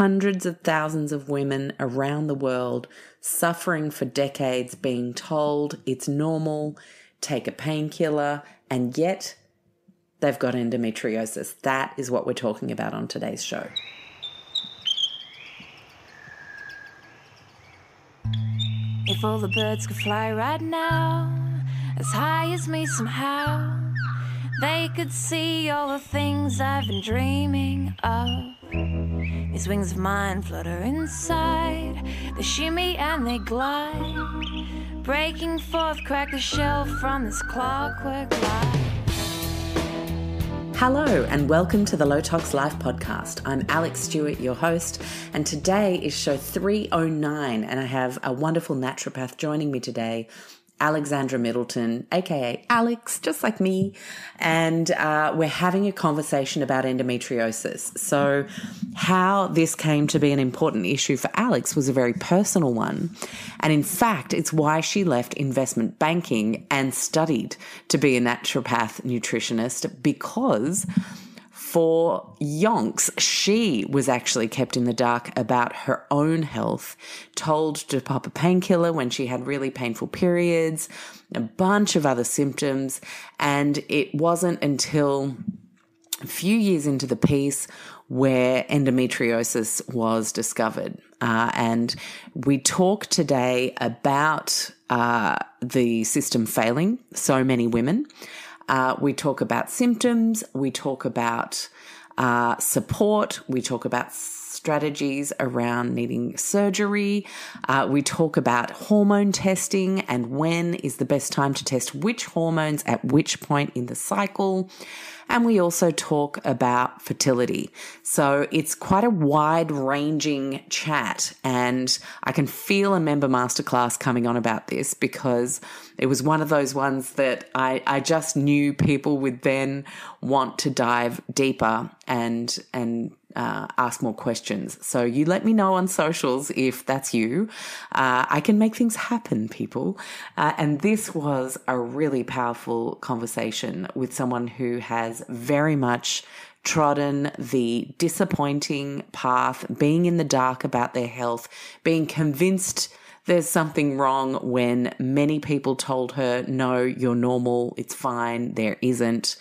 hundreds of thousands of women around the world suffering for decades being told it's normal, take a painkiller, and yet they've got endometriosis. That is what we're talking about on today's show. If all the birds could fly right now, as high as me somehow, they could see all the things I've been dreaming of. These wings of mine flutter inside, they shimmy and they glide, breaking forth, crack the shell from this clockwork life. Hello, and welcome to the Low Tox Life podcast. I'm Alex Stewart, your host, and today is show 309, and I have a wonderful naturopath joining me today Alexandra Middleton, aka Alex, just like me, and uh, we're having a conversation about endometriosis. So, how this came to be an important issue for Alex was a very personal one. And in fact, it's why she left investment banking and studied to be a naturopath nutritionist because for yonks, she was actually kept in the dark about her own health, told to pop a painkiller when she had really painful periods, a bunch of other symptoms. And it wasn't until a few years into the piece where endometriosis was discovered. Uh, and we talk today about uh, the system failing so many women. Uh, we talk about symptoms, we talk about uh, support, we talk about strategies around needing surgery. Uh, we talk about hormone testing and when is the best time to test which hormones at which point in the cycle. And we also talk about fertility. So it's quite a wide ranging chat. And I can feel a member masterclass coming on about this because it was one of those ones that I, I just knew people would then want to dive deeper and, and uh, ask more questions. So you let me know on socials if that's you. Uh, I can make things happen, people. Uh, and this was a really powerful conversation with someone who has very much trodden the disappointing path, being in the dark about their health, being convinced there's something wrong when many people told her, no, you're normal, it's fine, there isn't,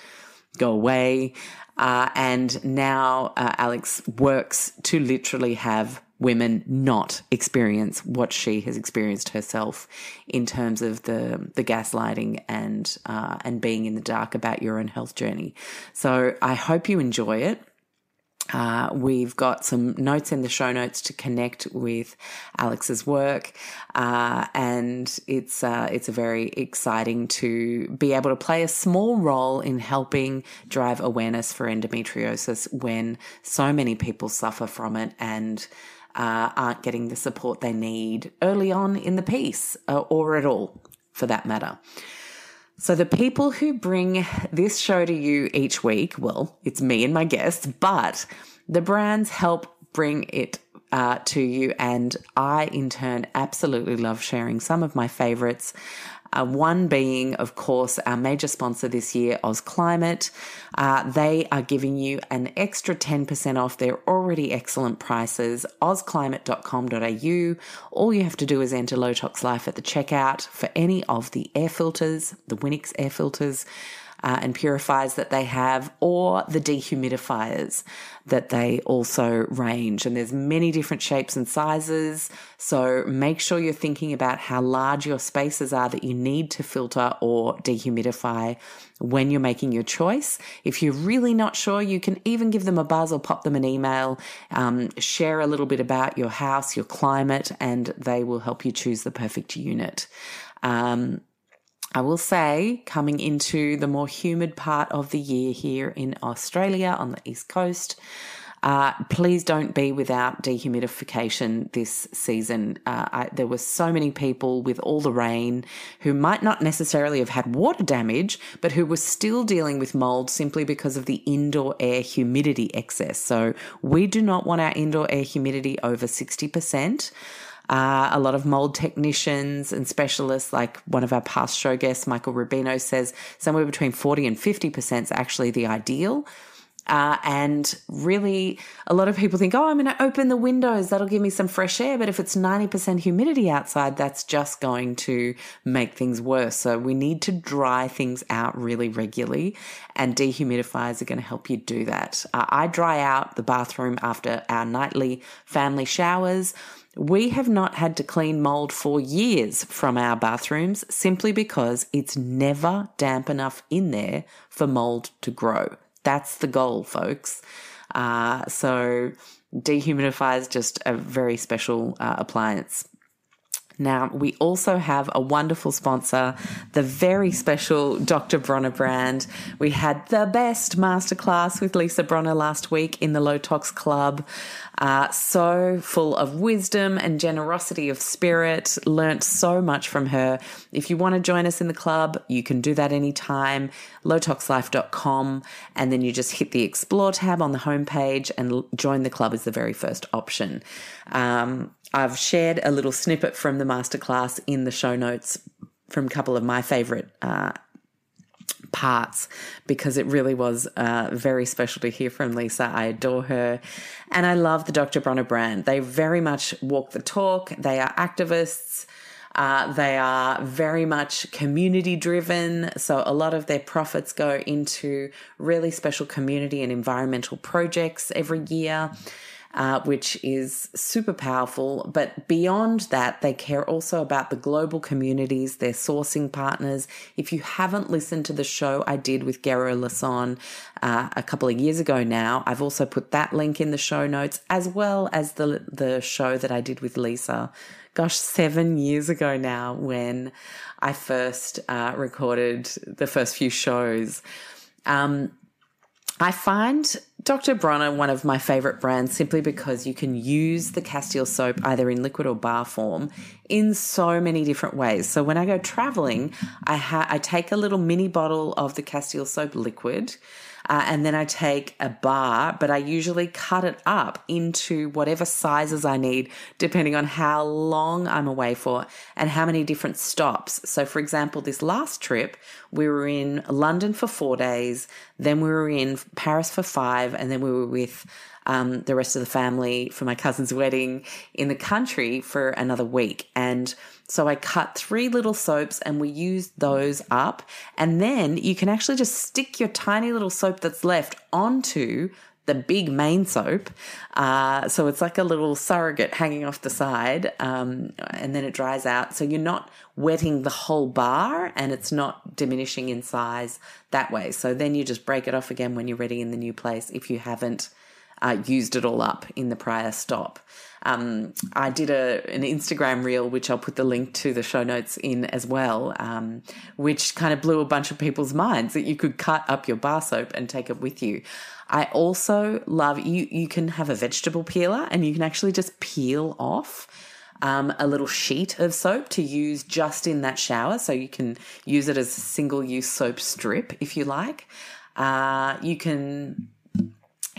go away. Uh, and now uh, Alex works to literally have women not experience what she has experienced herself in terms of the the gaslighting and uh, and being in the dark about your own health journey. So I hope you enjoy it. Uh, we've got some notes in the show notes to connect with Alex's work, uh, and it's uh, it's very exciting to be able to play a small role in helping drive awareness for endometriosis when so many people suffer from it and uh, aren't getting the support they need early on in the piece uh, or at all, for that matter. So, the people who bring this show to you each week, well, it's me and my guests, but the brands help bring it uh, to you. And I, in turn, absolutely love sharing some of my favorites. Uh, one being, of course, our major sponsor this year, Oz Climate. Uh, they are giving you an extra 10% off their already excellent prices, ozclimate.com.au. All you have to do is enter Low Tox Life at the checkout for any of the air filters, the Winix air filters uh, and purifiers that they have, or the dehumidifiers that they also range. And there's many different shapes and sizes. So make sure you're thinking about how large your spaces are that you need to filter or dehumidify when you're making your choice. If you're really not sure, you can even give them a buzz or pop them an email, um, share a little bit about your house, your climate, and they will help you choose the perfect unit. Um, I will say, coming into the more humid part of the year here in Australia on the East Coast, uh, please don't be without dehumidification this season. Uh, I, there were so many people with all the rain who might not necessarily have had water damage, but who were still dealing with mold simply because of the indoor air humidity excess. So we do not want our indoor air humidity over 60%. Uh, a lot of mold technicians and specialists, like one of our past show guests, Michael Rubino, says somewhere between 40 and 50% is actually the ideal. Uh, and really, a lot of people think, oh, I'm going to open the windows. That'll give me some fresh air. But if it's 90% humidity outside, that's just going to make things worse. So we need to dry things out really regularly. And dehumidifiers are going to help you do that. Uh, I dry out the bathroom after our nightly family showers. We have not had to clean mold for years from our bathrooms simply because it's never damp enough in there for mold to grow. That's the goal, folks. Uh, so dehumidifier is just a very special uh, appliance. Now, we also have a wonderful sponsor, the very special Dr. Bronner brand. We had the best masterclass with Lisa Bronner last week in the Low Tox Club. Uh, so full of wisdom and generosity of spirit. Learnt so much from her. If you want to join us in the club, you can do that anytime. lowtoxlife.com. And then you just hit the explore tab on the homepage and join the club is the very first option. Um, I've shared a little snippet from the masterclass in the show notes from a couple of my favorite uh, parts because it really was uh, very special to hear from Lisa. I adore her. And I love the Dr. Bronner brand. They very much walk the talk, they are activists. Uh, they are very much community driven. So a lot of their profits go into really special community and environmental projects every year uh, which is super powerful. But beyond that, they care also about the global communities, their sourcing partners. If you haven't listened to the show I did with Gero Leson uh, a couple of years ago now, I've also put that link in the show notes, as well as the the show that I did with Lisa. Gosh, seven years ago now, when I first uh, recorded the first few shows. Um, I find Dr. Bronner one of my favorite brands simply because you can use the Castile soap either in liquid or bar form in so many different ways. So when I go traveling, I ha- I take a little mini bottle of the Castile soap liquid uh, and then I take a bar, but I usually cut it up into whatever sizes I need, depending on how long I'm away for and how many different stops. So, for example, this last trip, we were in London for four days, then we were in Paris for five, and then we were with um, the rest of the family for my cousin's wedding in the country for another week. And so I cut three little soaps and we used those up. And then you can actually just stick your tiny little soap that's left onto the big main soap. Uh, so it's like a little surrogate hanging off the side, um, and then it dries out. So you're not wetting the whole bar and it's not diminishing in size that way. So then you just break it off again when you're ready in the new place if you haven't uh, used it all up in the prior stop. Um, I did a an Instagram reel, which I'll put the link to the show notes in as well, um, which kind of blew a bunch of people's minds that you could cut up your bar soap and take it with you. I also love you. You can have a vegetable peeler, and you can actually just peel off. Um, a little sheet of soap to use just in that shower. So you can use it as a single use soap strip if you like. Uh, you can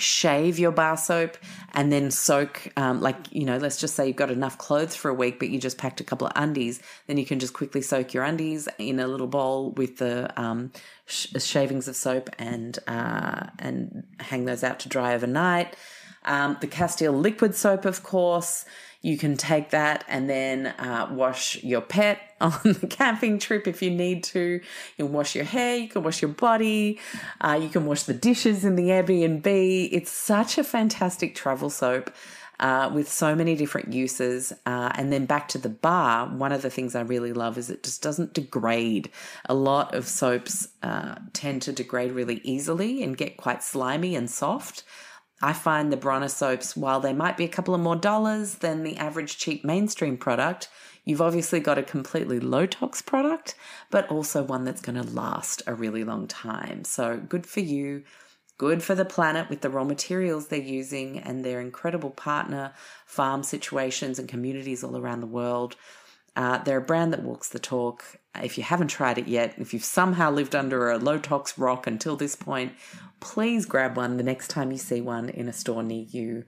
shave your bar soap and then soak um, like you know let's just say you've got enough clothes for a week but you just packed a couple of undies then you can just quickly soak your undies in a little bowl with the um, sh- shavings of soap and uh, and hang those out to dry overnight. Um, the castile liquid soap of course you can take that and then uh, wash your pet on the camping trip if you need to. You can wash your hair, you can wash your body, uh, you can wash the dishes in the Airbnb. It's such a fantastic travel soap. Uh, with so many different uses. Uh, and then back to the bar, one of the things I really love is it just doesn't degrade. A lot of soaps uh, tend to degrade really easily and get quite slimy and soft. I find the Bronner soaps, while they might be a couple of more dollars than the average cheap mainstream product, you've obviously got a completely low tox product, but also one that's going to last a really long time. So good for you. Good for the planet with the raw materials they're using and their incredible partner farm situations and communities all around the world. Uh, they're a brand that walks the talk. If you haven't tried it yet, if you've somehow lived under a low tox rock until this point, please grab one the next time you see one in a store near you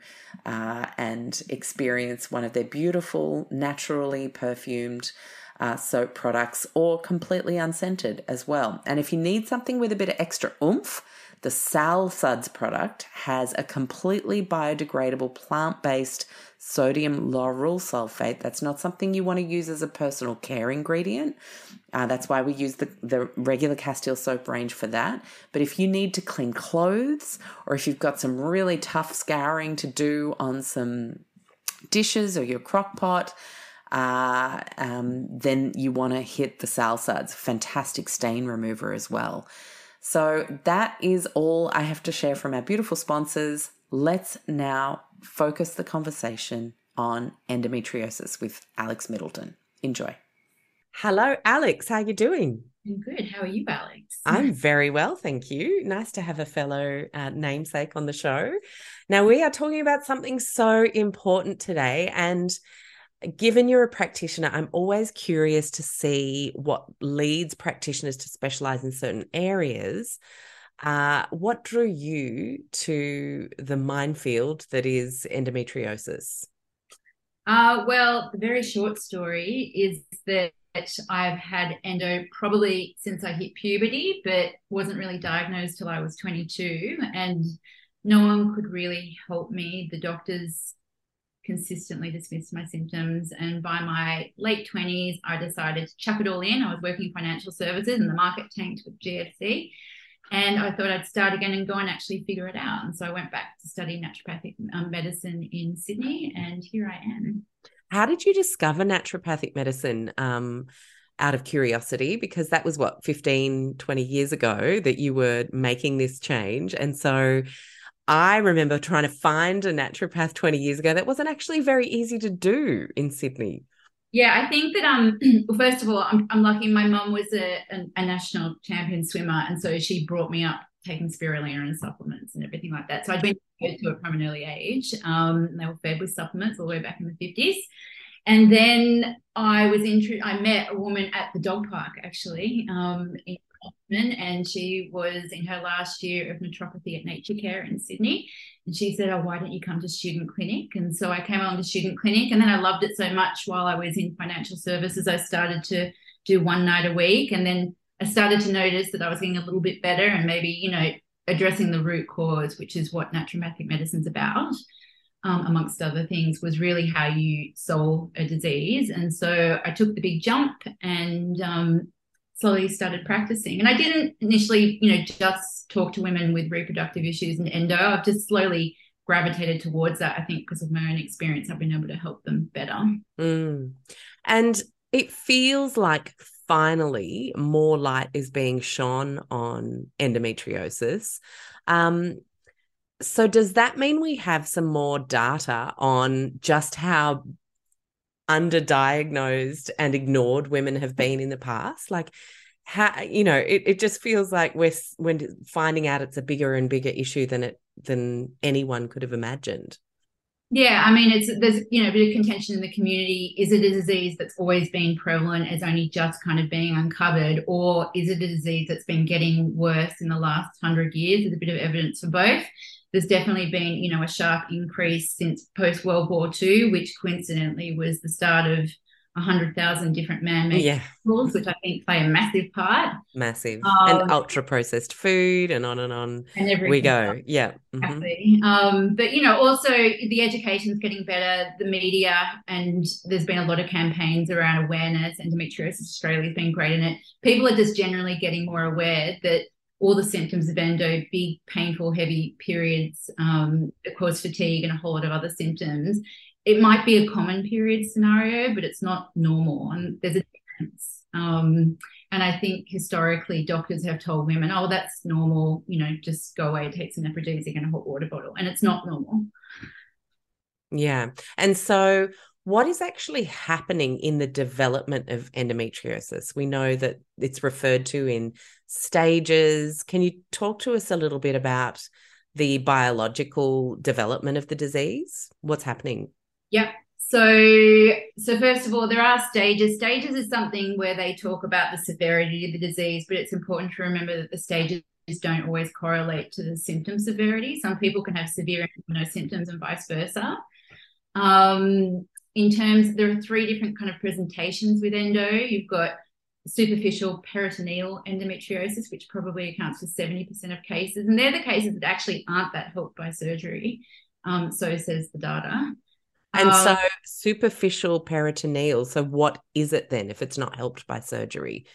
uh, and experience one of their beautiful, naturally perfumed uh, soap products or completely unscented as well. And if you need something with a bit of extra oomph, The Sal Suds product has a completely biodegradable plant based sodium lauryl sulfate. That's not something you want to use as a personal care ingredient. Uh, that's why we use the, the regular Castile soap range for that. But if you need to clean clothes or if you've got some really tough scouring to do on some dishes or your crock pot, uh, um, then you want to hit the Sal Suds. It's a fantastic stain remover as well. So that is all I have to share from our beautiful sponsors. Let's now focus the conversation on endometriosis with Alex Middleton. Enjoy. Hello, Alex. How are you doing? I'm good. How are you, Alex? I'm very well, thank you. Nice to have a fellow uh, namesake on the show. Now, we are talking about something so important today. And given you're a practitioner, I'm always curious to see what leads practitioners to specialize in certain areas. Uh, what drew you to the minefield that is endometriosis? Uh, well, the very short story is that I've had endo probably since I hit puberty, but wasn't really diagnosed till I was 22. And no one could really help me. The doctors consistently dismissed my symptoms. And by my late 20s, I decided to chuck it all in. I was working in financial services and the market tanked with GFC. And I thought I'd start again and go and actually figure it out. And so I went back to study naturopathic um, medicine in Sydney, and here I am. How did you discover naturopathic medicine? Um, out of curiosity, because that was what 15, 20 years ago that you were making this change. And so I remember trying to find a naturopath 20 years ago. That wasn't actually very easy to do in Sydney. Yeah, I think that um first of all, I'm I'm lucky my mum was a, a, a national champion swimmer and so she brought me up taking spirulina and supplements and everything like that. So I'd been to it from an early age. Um, they were fed with supplements all the way back in the 50s. And then I was in, I met a woman at the dog park actually um, in and she was in her last year of naturopathy at Nature Care in Sydney. And she said, Oh, why don't you come to student clinic? And so I came along to student clinic. And then I loved it so much while I was in financial services, I started to do one night a week. And then I started to notice that I was getting a little bit better and maybe, you know, addressing the root cause, which is what naturopathic medicine's about. Um, amongst other things, was really how you solve a disease. And so I took the big jump and um, slowly started practicing. And I didn't initially, you know, just talk to women with reproductive issues and endo. I've just slowly gravitated towards that. I think because of my own experience, I've been able to help them better. Mm. And it feels like finally more light is being shone on endometriosis. Um, so, does that mean we have some more data on just how underdiagnosed and ignored women have been in the past? Like, how you know, it, it just feels like we're when finding out it's a bigger and bigger issue than it than anyone could have imagined. Yeah, I mean, it's there's you know a bit of contention in the community. Is it a disease that's always been prevalent, as only just kind of being uncovered, or is it a disease that's been getting worse in the last hundred years? There's a bit of evidence for both. There's definitely been you know a sharp increase since post World War II, which coincidentally was the start of 100,000 different man-made yeah. tools, which I think play a massive part. Massive. Um, and ultra processed food and on and on and we go. Yeah. Mm-hmm. Um, but, you know, also the education's getting better, the media, and there's been a lot of campaigns around awareness. Endometriosis Australia's been great in it. People are just generally getting more aware that all the symptoms of endo, big, painful, heavy periods um, that cause fatigue and a whole lot of other symptoms, it might be a common period scenario, but it's not normal. And there's a difference. Um, and I think historically doctors have told women, oh, that's normal, you know, just go away, take some aphrodisiac and a hot water bottle. And it's not normal. Yeah. And so what is actually happening in the development of endometriosis? We know that it's referred to in stages. Can you talk to us a little bit about the biological development of the disease? What's happening? Yep. So, so first of all, there are stages. Stages is something where they talk about the severity of the disease, but it's important to remember that the stages don't always correlate to the symptom severity. Some people can have severe symptoms and vice versa. Um, in terms, there are three different kind of presentations with endo. You've got superficial peritoneal endometriosis, which probably accounts for 70% of cases. And they're the cases that actually aren't that helped by surgery. Um, so says the data. And um, so superficial peritoneal. So what is it then if it's not helped by surgery?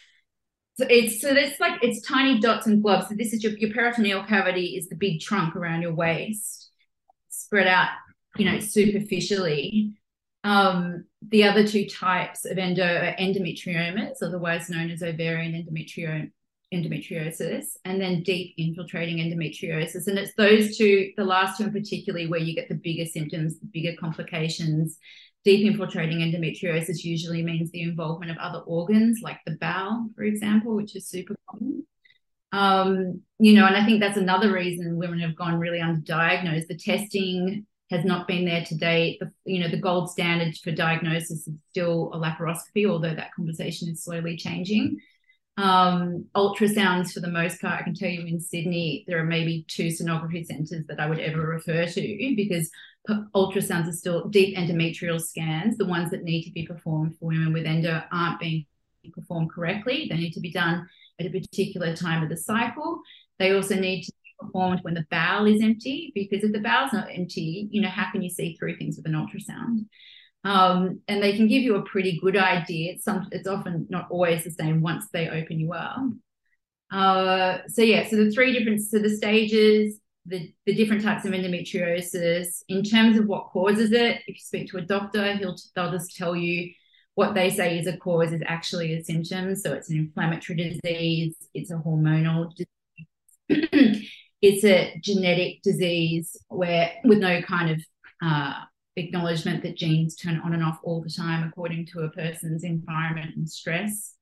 So it's so it's like it's tiny dots and globs. So this is your, your peritoneal cavity is the big trunk around your waist, spread out, you know, superficially. Um, the other two types of endo are endometriomas, otherwise known as ovarian endometrio- endometriosis, and then deep infiltrating endometriosis. And it's those two, the last two in particularly, where you get the bigger symptoms, the bigger complications. Deep infiltrating endometriosis usually means the involvement of other organs, like the bowel, for example, which is super common. Um, you know, and I think that's another reason women have gone really underdiagnosed. The testing has not been there to date. The, you know, the gold standard for diagnosis is still a laparoscopy, although that conversation is slowly changing. Um, ultrasounds, for the most part, I can tell you in Sydney, there are maybe two sonography centres that I would ever refer to because ultrasounds are still deep endometrial scans. The ones that need to be performed for women with endo aren't being performed correctly. They need to be done at a particular time of the cycle. They also need to performed when the bowel is empty because if the bowel's not empty you know how can you see through things with an ultrasound? Um, and they can give you a pretty good idea. It's some it's often not always the same once they open you up. Uh, so yeah so the three different so the stages the, the different types of endometriosis in terms of what causes it if you speak to a doctor he'll they'll just tell you what they say is a cause is actually a symptom. So it's an inflammatory disease it's a hormonal disease it's a genetic disease where with no kind of uh, acknowledgement that genes turn on and off all the time according to a person's environment and stress.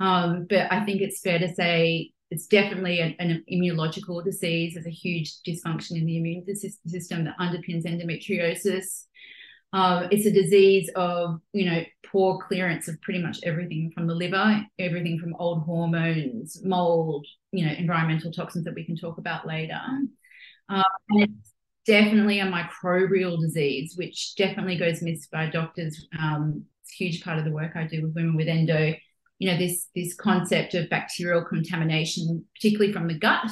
Um, but I think it's fair to say it's definitely an, an, immunological disease. There's a huge dysfunction in the immune system that underpins endometriosis. Um, it's a disease of, you know, poor clearance of pretty much everything from the liver, everything from old hormones, mold, you know, environmental toxins that we can talk about later. Um, and it's definitely a microbial disease, which definitely goes missed by doctors. Um, it's a huge part of the work I do with women with endo. You know, this this concept of bacterial contamination, particularly from the gut,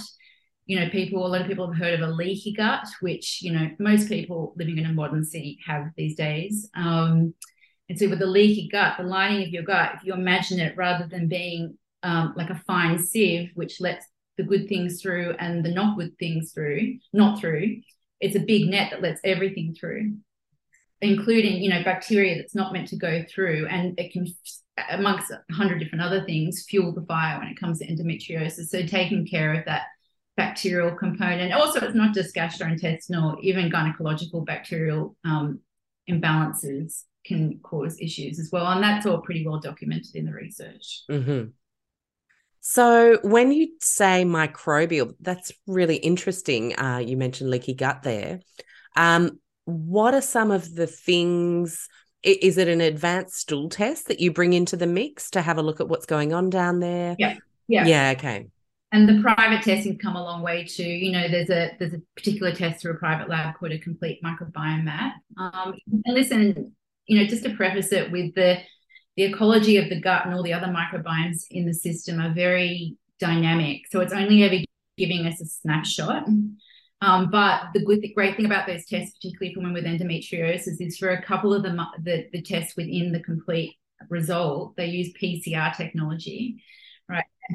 you know, people, a lot of people have heard of a leaky gut, which, you know, most people living in a modern city have these days. Um, and so with a leaky gut, the lining of your gut, if you imagine it rather than being um, like a fine sieve, which lets the good things through and the not good things through, not through, it's a big net that lets everything through, including, you know, bacteria that's not meant to go through. And it can, amongst a hundred different other things, fuel the fire when it comes to endometriosis. So taking care of that bacterial component. Also, it's not just gastrointestinal, even gynecological bacterial um, imbalances can cause issues as well. And that's all pretty well documented in the research. Mm-hmm. So, when you say microbial, that's really interesting. Uh, you mentioned leaky gut there. Um, what are some of the things? Is it an advanced stool test that you bring into the mix to have a look at what's going on down there? Yeah. Yeah. Yeah. Okay and the private testing's come a long way too. You know, there's a there's a particular test through a private lab called a complete microbiome map. Um, and listen, you know, just to preface it with the the ecology of the gut and all the other microbiomes in the system are very dynamic. So it's only ever giving us a snapshot. Um, but the good, the great thing about those tests, particularly for women with endometriosis, is for a couple of the, the, the tests within the complete result, they use PCR technology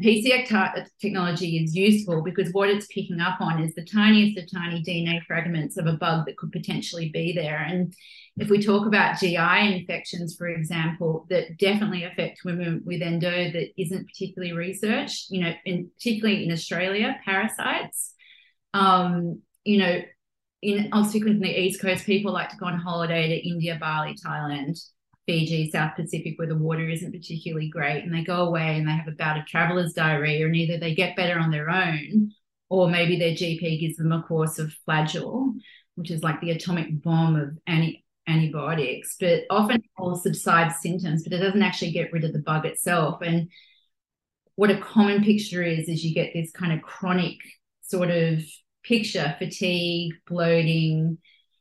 PCR technology is useful because what it's picking up on is the tiniest of tiny DNA fragments of a bug that could potentially be there. And if we talk about GI infections, for example, that definitely affect women with endo that isn't particularly researched, you know, in, particularly in Australia, parasites. Um, you know, in with the East Coast, people like to go on holiday to India, Bali, Thailand Fiji, South Pacific, where the water isn't particularly great, and they go away and they have a bout of traveler's diarrhea, and either they get better on their own, or maybe their GP gives them a course of flagyl, which is like the atomic bomb of anti- antibiotics. But often it will subside symptoms, but it doesn't actually get rid of the bug itself. And what a common picture is, is you get this kind of chronic sort of picture, fatigue, bloating,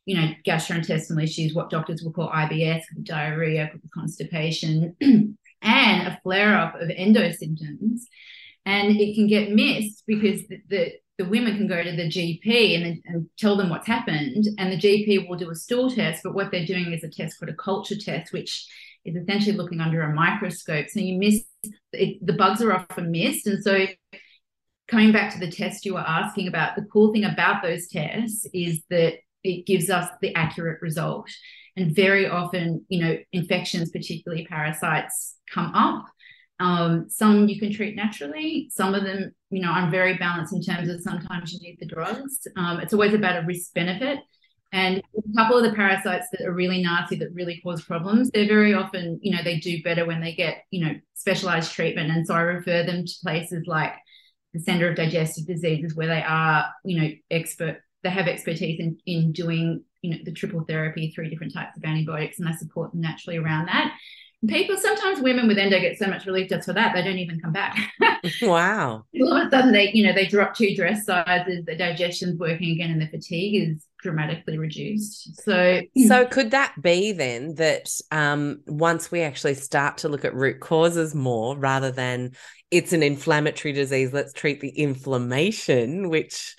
you know, gastrointestinal issues, what doctors will call IBS, diarrhea, constipation. and a flare up of endo symptoms. And it can get missed because the, the, the women can go to the GP and, and tell them what's happened, and the GP will do a stool test. But what they're doing is a test called a culture test, which is essentially looking under a microscope. So you miss it, the bugs are often missed, and so coming back to the test you were asking about, the cool thing about those tests is that it gives us the accurate result. And very often, you know, infections, particularly parasites, come up. Um, some you can treat naturally. Some of them, you know, I'm very balanced in terms of sometimes you need the drugs. Um, it's always about a risk benefit. And a couple of the parasites that are really nasty that really cause problems, they're very often, you know, they do better when they get, you know, specialized treatment. And so I refer them to places like the Center of Digestive Diseases where they are, you know, expert, they have expertise in, in doing, you know, the triple therapy, three different types of antibiotics, and I support them naturally around that. People sometimes women with endo get so much relief just for that they don't even come back. Wow. All of a sudden they you know they drop two dress sizes the digestion's working again and the fatigue is dramatically reduced. So so could that be then that um, once we actually start to look at root causes more rather than it's an inflammatory disease let's treat the inflammation which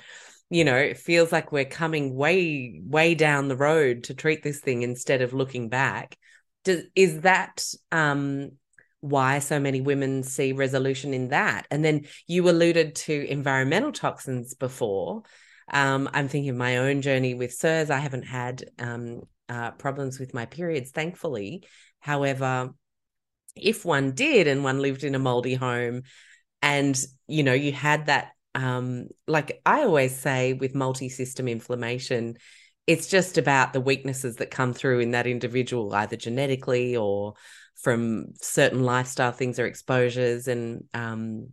you know it feels like we're coming way way down the road to treat this thing instead of looking back does, is that um, why so many women see resolution in that? And then you alluded to environmental toxins before. Um, I'm thinking of my own journey with CIRS. I haven't had um, uh, problems with my periods, thankfully. However, if one did and one lived in a moldy home and you know you had that um, like i always say with multi-system inflammation it's just about the weaknesses that come through in that individual, either genetically or from certain lifestyle things or exposures, and um,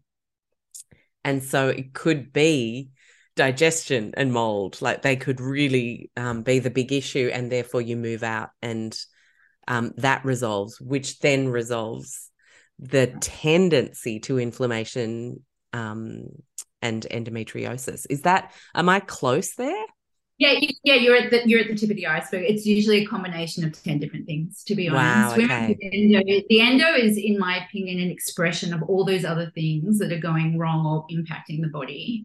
and so it could be digestion and mold. Like they could really um, be the big issue, and therefore you move out, and um, that resolves, which then resolves the tendency to inflammation um, and endometriosis. Is that am I close there? Yeah, yeah, you're at the you're at the tip of the iceberg. It's usually a combination of ten different things, to be honest. Wow, okay. the, endo, the endo is, in my opinion, an expression of all those other things that are going wrong or impacting the body.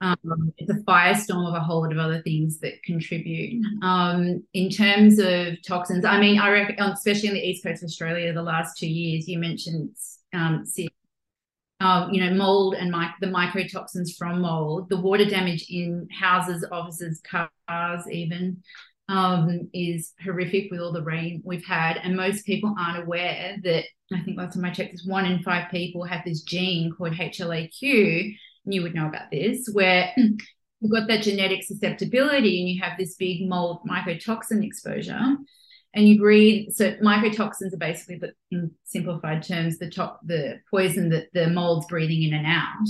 Um, it's a firestorm of a whole lot of other things that contribute. Um, in terms of toxins, I mean, I reckon, especially in the east coast of Australia, the last two years, you mentioned um, uh, you know, mold and the mycotoxins from mold, the water damage in houses, offices, cars, even um, is horrific with all the rain we've had. And most people aren't aware that I think last time I checked, this one in five people have this gene called HLA-Q. And you would know about this, where you've got that genetic susceptibility and you have this big mold mycotoxin exposure and you breathe. So mycotoxins are basically, the, in simplified terms, the top, the poison that the mold's breathing in and out.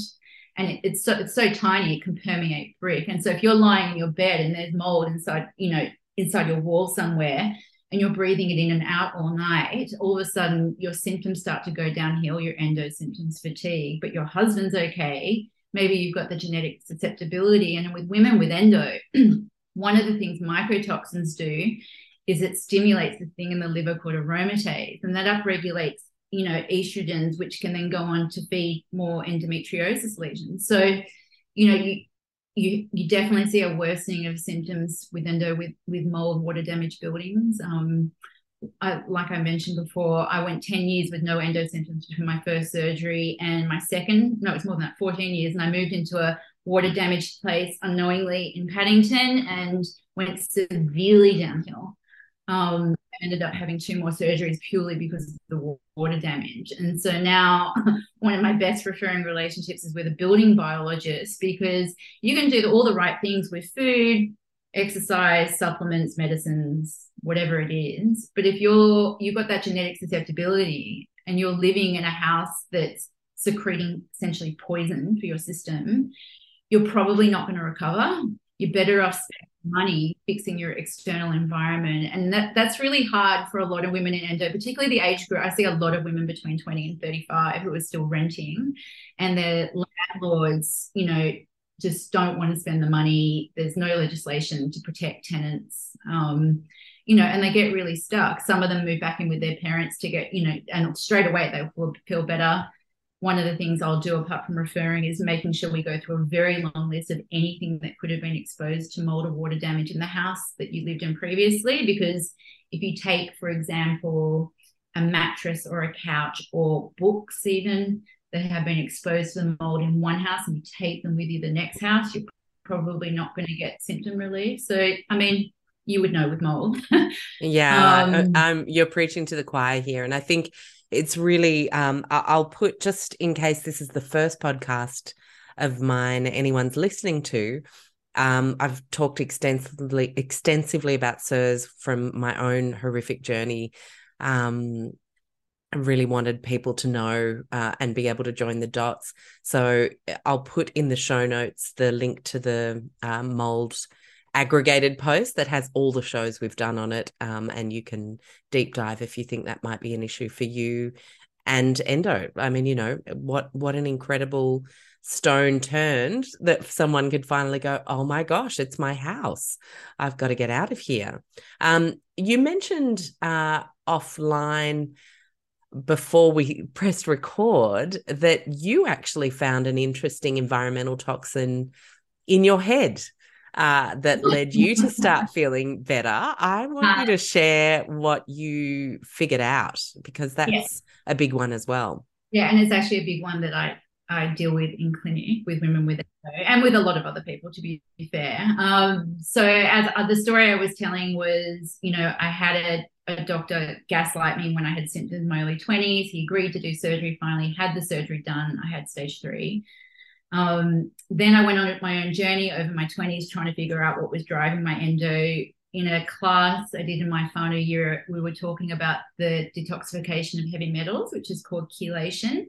And it, it's so it's so tiny it can permeate brick. And so if you're lying in your bed and there's mold inside, you know, inside your wall somewhere, and you're breathing it in and out all night, all of a sudden your symptoms start to go downhill. Your endo symptoms, fatigue, but your husband's okay. Maybe you've got the genetic susceptibility. And with women with endo, one of the things mycotoxins do is it stimulates the thing in the liver called aromatase, and that upregulates, you know, estrogens, which can then go on to feed more endometriosis lesions. So, you know, you you you definitely see a worsening of symptoms with endo with with mold water damage buildings. Um, I, like I mentioned before, I went 10 years with no endo symptoms between my first surgery and my second. No, it's more than that, 14 years. And I moved into a water damaged place unknowingly in Paddington and went severely downhill um, ended up having two more surgeries purely because of the water damage. And so now one of my best referring relationships is with a building biologist because you can do all the right things with food, exercise, supplements, medicines, whatever it is. But if you're you've got that genetic susceptibility and you're living in a house that's secreting essentially poison for your system, you're probably not going to recover. You're better off spending money fixing your external environment and that that's really hard for a lot of women in endo particularly the age group i see a lot of women between 20 and 35 who are still renting and their landlords you know just don't want to spend the money there's no legislation to protect tenants um, you know, and they get really stuck. Some of them move back in with their parents to get, you know, and straight away they will feel better. One of the things I'll do apart from referring is making sure we go through a very long list of anything that could have been exposed to mold or water damage in the house that you lived in previously. Because if you take, for example, a mattress or a couch or books, even that have been exposed to the mold in one house and you take them with you the next house, you're probably not going to get symptom relief. So, I mean, you would know with mold. yeah, um, um, you're preaching to the choir here, and I think it's really. Um, I'll put just in case this is the first podcast of mine anyone's listening to. Um, I've talked extensively extensively about CIRS from my own horrific journey. Um, I really wanted people to know uh, and be able to join the dots. So I'll put in the show notes the link to the uh, mold aggregated post that has all the shows we've done on it. Um, and you can deep dive if you think that might be an issue for you and endo. I mean, you know, what what an incredible stone turned that someone could finally go, oh my gosh, it's my house. I've got to get out of here. Um, you mentioned uh, offline before we pressed record that you actually found an interesting environmental toxin in your head uh, that led you to start feeling better. I want you to share what you figured out because that's a big one as well. Yeah, and it's actually a big one that I I deal with in clinic with women with endo and with a lot of other people, to be fair. Um, so as uh, the story I was telling was, you know, I had a, a doctor gaslight me when I had symptoms in my early 20s. He agreed to do surgery, finally had the surgery done. I had stage three. Um, then I went on my own journey over my 20s trying to figure out what was driving my endo. In a class I did in my final year, we were talking about the detoxification of heavy metals, which is called chelation.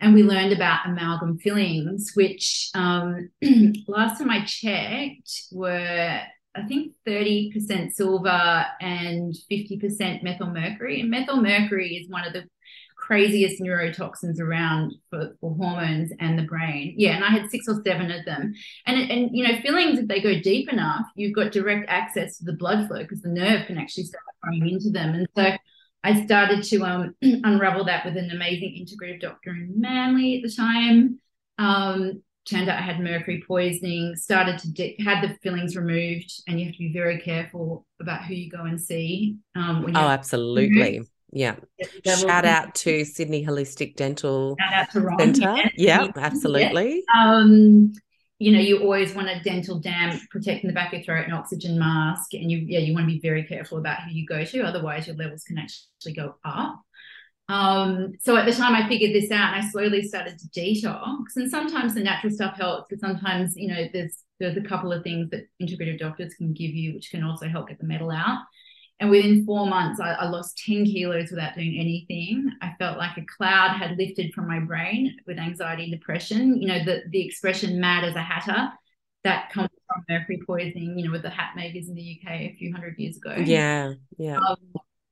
And we learned about amalgam fillings, which um, last time I checked were, I think, 30% silver and 50% methyl mercury. And methyl mercury is one of the craziest neurotoxins around for, for, hormones and the brain. Yeah, and I had six or seven of them. And and you know, fillings if they go deep enough, you've got direct access to the blood flow because the nerve can actually start going into them. And so I started to um, unravel that with an amazing integrative doctor in Manly at the time. Um, turned out I had mercury poisoning. Started to di- had the fillings removed, and you have to be very careful about who you go and see. Um, oh, absolutely. Yeah. Shout out to Sydney Holistic Dental Centre. Yeah, absolutely. Um, you know, you always want a dental dam protecting the back of your throat and oxygen mask. And you, yeah, you want to be very careful about who you go to. Otherwise, your levels can actually go up. Um, so at the time I figured this out and I slowly started to detox. And sometimes the natural stuff helps, but sometimes, you know, there's there's a couple of things that integrative doctors can give you, which can also help get the metal out. And within four months, I, I, lost 10 kilos without doing anything. I felt like a cloud had lifted from my brain with anxiety and depression. You know, the, the expression mad as a hatter that comes from mercury poisoning, you know, with the hat makers in the UK a few hundred years ago. Yeah, yeah. Um,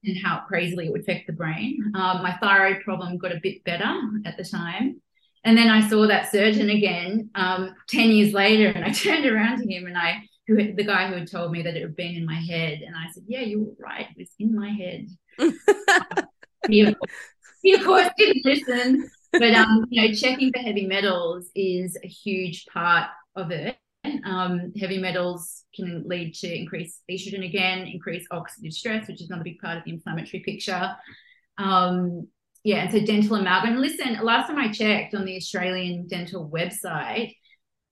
and how crazily it would affect the brain. Um, my thyroid problem got a bit better at the time. And then I saw that surgeon again um, 10 years later, and I turned around to him and I who the guy who had told me that it had been in my head, and I said, "Yeah, you were right. It was in my head." he, of course, he, of course, didn't listen, but um, you know, checking for heavy metals is a huge part of it. Um, heavy metals can lead to increased estrogen again, increased oxidative stress, which is another big part of the inflammatory picture. Um, yeah, and so dental amalgam. Listen, last time I checked on the Australian dental website,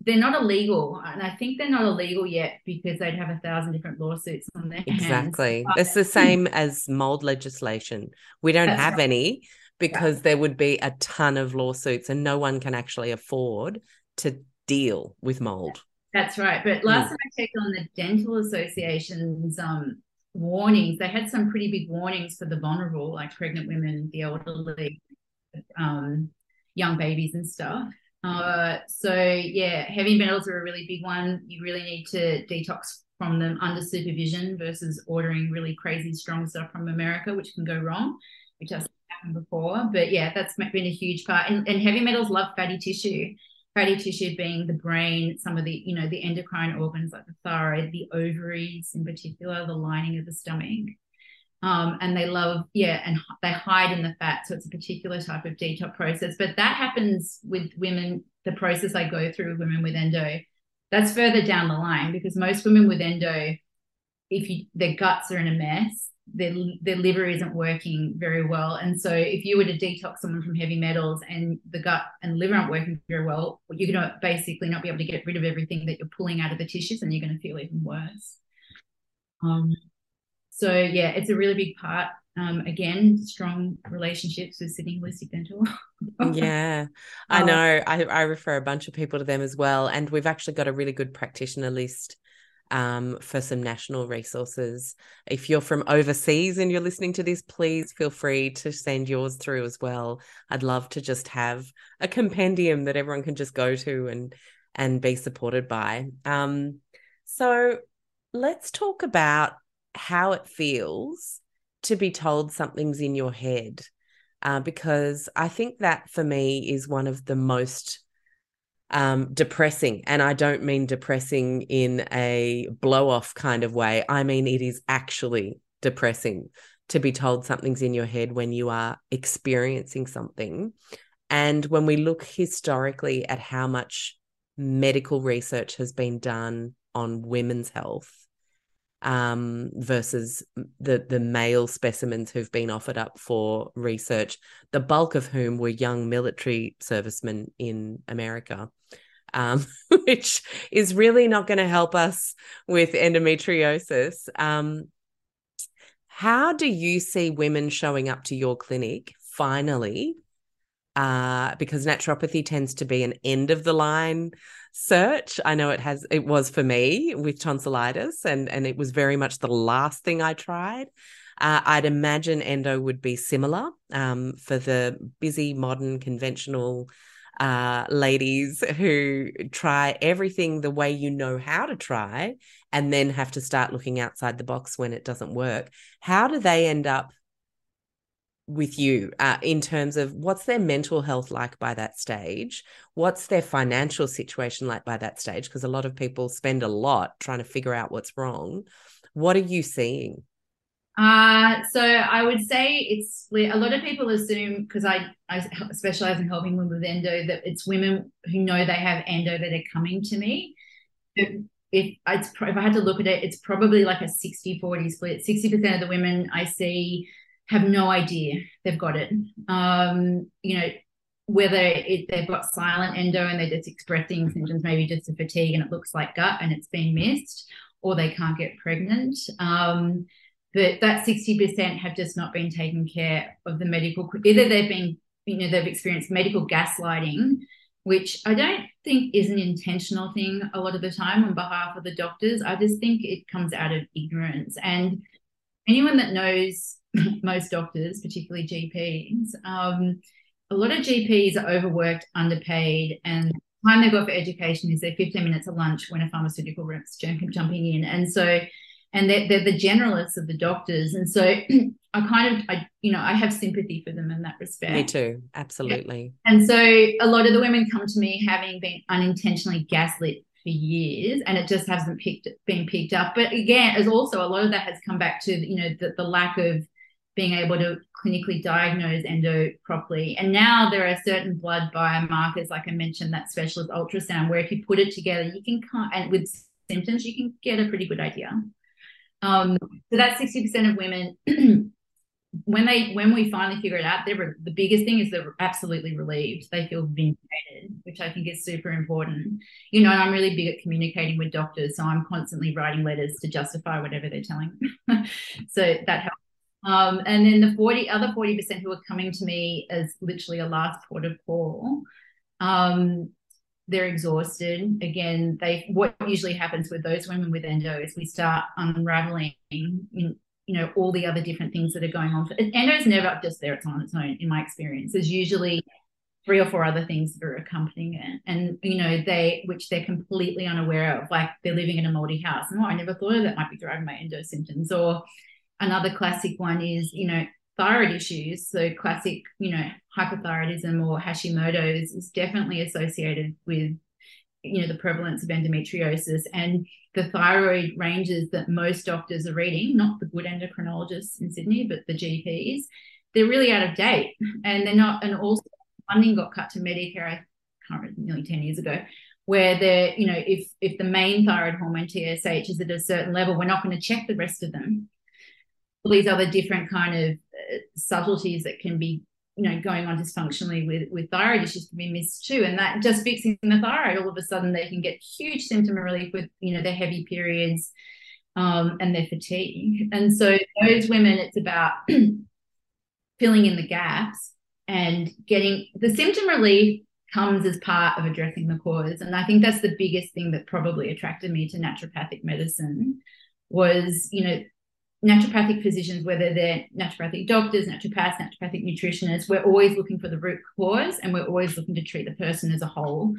they're not illegal and i think they're not illegal yet because they'd have a thousand different lawsuits on their exactly hands. Exactly, it's the same as mold legislation we don't have right. any because yeah. there would be a ton of lawsuits and no one can actually afford to deal with mold that's right but last mm. time i checked on the dental association's um, warnings they had some pretty big warnings for the vulnerable like pregnant women the elderly um, young babies and stuff uh, so yeah, heavy metals are a really big one. You really need to detox from them under supervision versus ordering really crazy strong stuff from America, which can go wrong, which has happened before. But yeah, that's been a huge part. And, and heavy metals love fatty tissue. fatty tissue being the brain, some of the, you know, the endocrine organs like the thyroid, the ovaries in particular, the lining of the stomach. Um, and they love, yeah, and they hide in the fat. So it's a particular type of detox process. But that happens with women, the process I go through with women with endo, that's further down the line because most women with endo, if you their guts are in a mess, their their liver isn't working very well. And so if you were to detox someone from heavy metals and the gut and liver aren't working very well, you're going to basically not be able to get rid of everything that you're pulling out of the tissues and you're going to feel even worse. Um, so yeah, it's a really big part. Um, again, strong relationships with Sydney Holistic Dental. yeah, I um, know. I, I refer a bunch of people to them as well. And we've actually got a really good practitioner list um, for some national resources. If you're from overseas and you're listening to this, please feel free to send yours through as well. I'd love to just have a compendium that everyone can just go to and and be supported by. Um, so let's talk about how it feels to be told something's in your head. Uh, because I think that for me is one of the most um, depressing. And I don't mean depressing in a blow off kind of way. I mean, it is actually depressing to be told something's in your head when you are experiencing something. And when we look historically at how much medical research has been done on women's health um, versus the the male specimens who've been offered up for research, the bulk of whom were young military servicemen in America. Um, which is really not going to help us with endometriosis. Um, how do you see women showing up to your clinic finally? Uh, because naturopathy tends to be an end of the line search. I know it has it was for me with tonsillitis and and it was very much the last thing I tried. Uh, I'd imagine endo would be similar um, for the busy, modern, conventional uh, ladies who try everything the way you know how to try and then have to start looking outside the box when it doesn't work. How do they end up with you uh, in terms of what's their mental health like by that stage? What's their financial situation like by that stage? Because a lot of people spend a lot trying to figure out what's wrong. What are you seeing? Uh, so I would say it's a lot of people assume because I, I specialize in helping women with endo that it's women who know they have endo that are coming to me. If, if, if I had to look at it, it's probably like a 60 40 split. 60% of the women I see have no idea they've got it. Um, you know, whether it, they've got silent endo and they're just expressing symptoms, maybe just a fatigue and it looks like gut and it's been missed, or they can't get pregnant. Um, but that 60% have just not been taken care of the medical, either they've been, you know, they've experienced medical gaslighting, which I don't think is an intentional thing a lot of the time on behalf of the doctors. I just think it comes out of ignorance. And anyone that knows most doctors, particularly GPs, um, a lot of GPs are overworked, underpaid, and the time they've got for education is their 15 minutes of lunch when a pharmaceutical rep's jumping in. And so, and they're, they're the generalists of the doctors. And so I kind of, I, you know, I have sympathy for them in that respect. Me too. Absolutely. Yeah. And so a lot of the women come to me having been unintentionally gaslit for years and it just hasn't picked been picked up but again as also a lot of that has come back to you know the, the lack of being able to clinically diagnose endo properly and now there are certain blood biomarkers like i mentioned that specialist ultrasound where if you put it together you can and with symptoms you can get a pretty good idea um, so that's 60% of women when they when we finally figure it out, they're the biggest thing is they're absolutely relieved. They feel vindicated, which I think is super important. You know, I'm really big at communicating with doctors, so I'm constantly writing letters to justify whatever they're telling. so that helps. Um, and then the 40 other 40% who are coming to me as literally a last port of call, um, they're exhausted. Again, they what usually happens with those women with endo is we start unraveling in, you know all the other different things that are going on. Endo is never just there; it's on its own. In my experience, there's usually three or four other things that are accompanying it, and you know they which they're completely unaware of. Like they're living in a moldy house, and oh, I never thought of that might be driving my endo symptoms. Or another classic one is you know thyroid issues, so classic, you know, hypothyroidism or Hashimoto's is definitely associated with, you know, the prevalence of endometriosis and the thyroid ranges that most doctors are reading, not the good endocrinologists in Sydney, but the GPs, they're really out of date and they're not, and also funding got cut to Medicare, I can't remember, nearly 10 years ago, where they're, you know, if if the main thyroid hormone TSH is at a certain level, we're not going to check the rest of them. All these other different kind of uh, subtleties that can be you know going on dysfunctionally with with thyroid issues can be missed too. And that just fixing the thyroid all of a sudden they can get huge symptom relief with you know their heavy periods um, and their fatigue. And so those women it's about filling in the gaps and getting the symptom relief comes as part of addressing the cause. And i think that's the biggest thing that probably attracted me to naturopathic medicine was you know naturopathic physicians, whether they're naturopathic doctors, naturopaths, naturopathic nutritionists, we're always looking for the root cause and we're always looking to treat the person as a whole.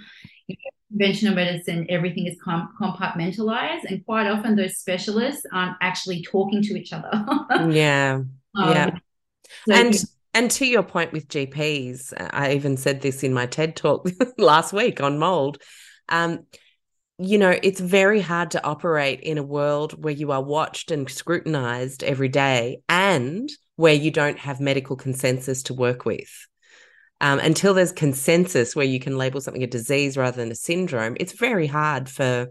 In conventional medicine, everything is com- compartmentalized, and quite often those specialists aren't actually talking to each other. yeah. Um, yeah. So and and to your point with GPs, I even said this in my TED talk last week on mold. Um, you know, it's very hard to operate in a world where you are watched and scrutinized every day and where you don't have medical consensus to work with. Um, until there's consensus where you can label something a disease rather than a syndrome, it's very hard for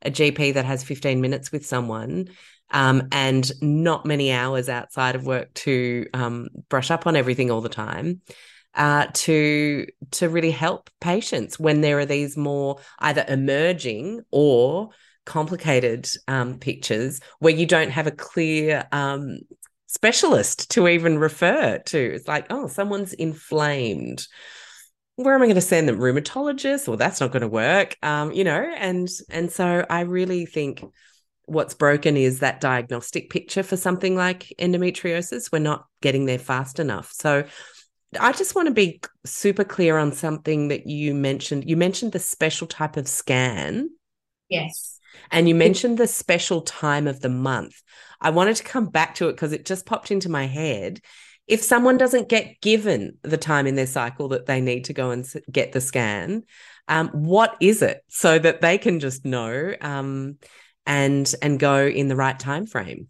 a GP that has 15 minutes with someone um, and not many hours outside of work to um, brush up on everything all the time uh, to to really help patients when there are these more either emerging or complicated um, pictures where you don't have a clear um, specialist to even refer to. It's like, oh, someone's inflamed. Where am I going to send them? Rheumatologist? Well, that's not going to work. Um, you know, and and so I really think what's broken is that diagnostic picture for something like endometriosis. We're not getting there fast enough. So I just want to be super clear on something that you mentioned. You mentioned the special type of scan. Yes. And you mentioned the special time of the month. I wanted to come back to it because it just popped into my head. If someone doesn't get given the time in their cycle that they need to go and get the scan, um, what is it so that they can just know um, and and go in the right time frame?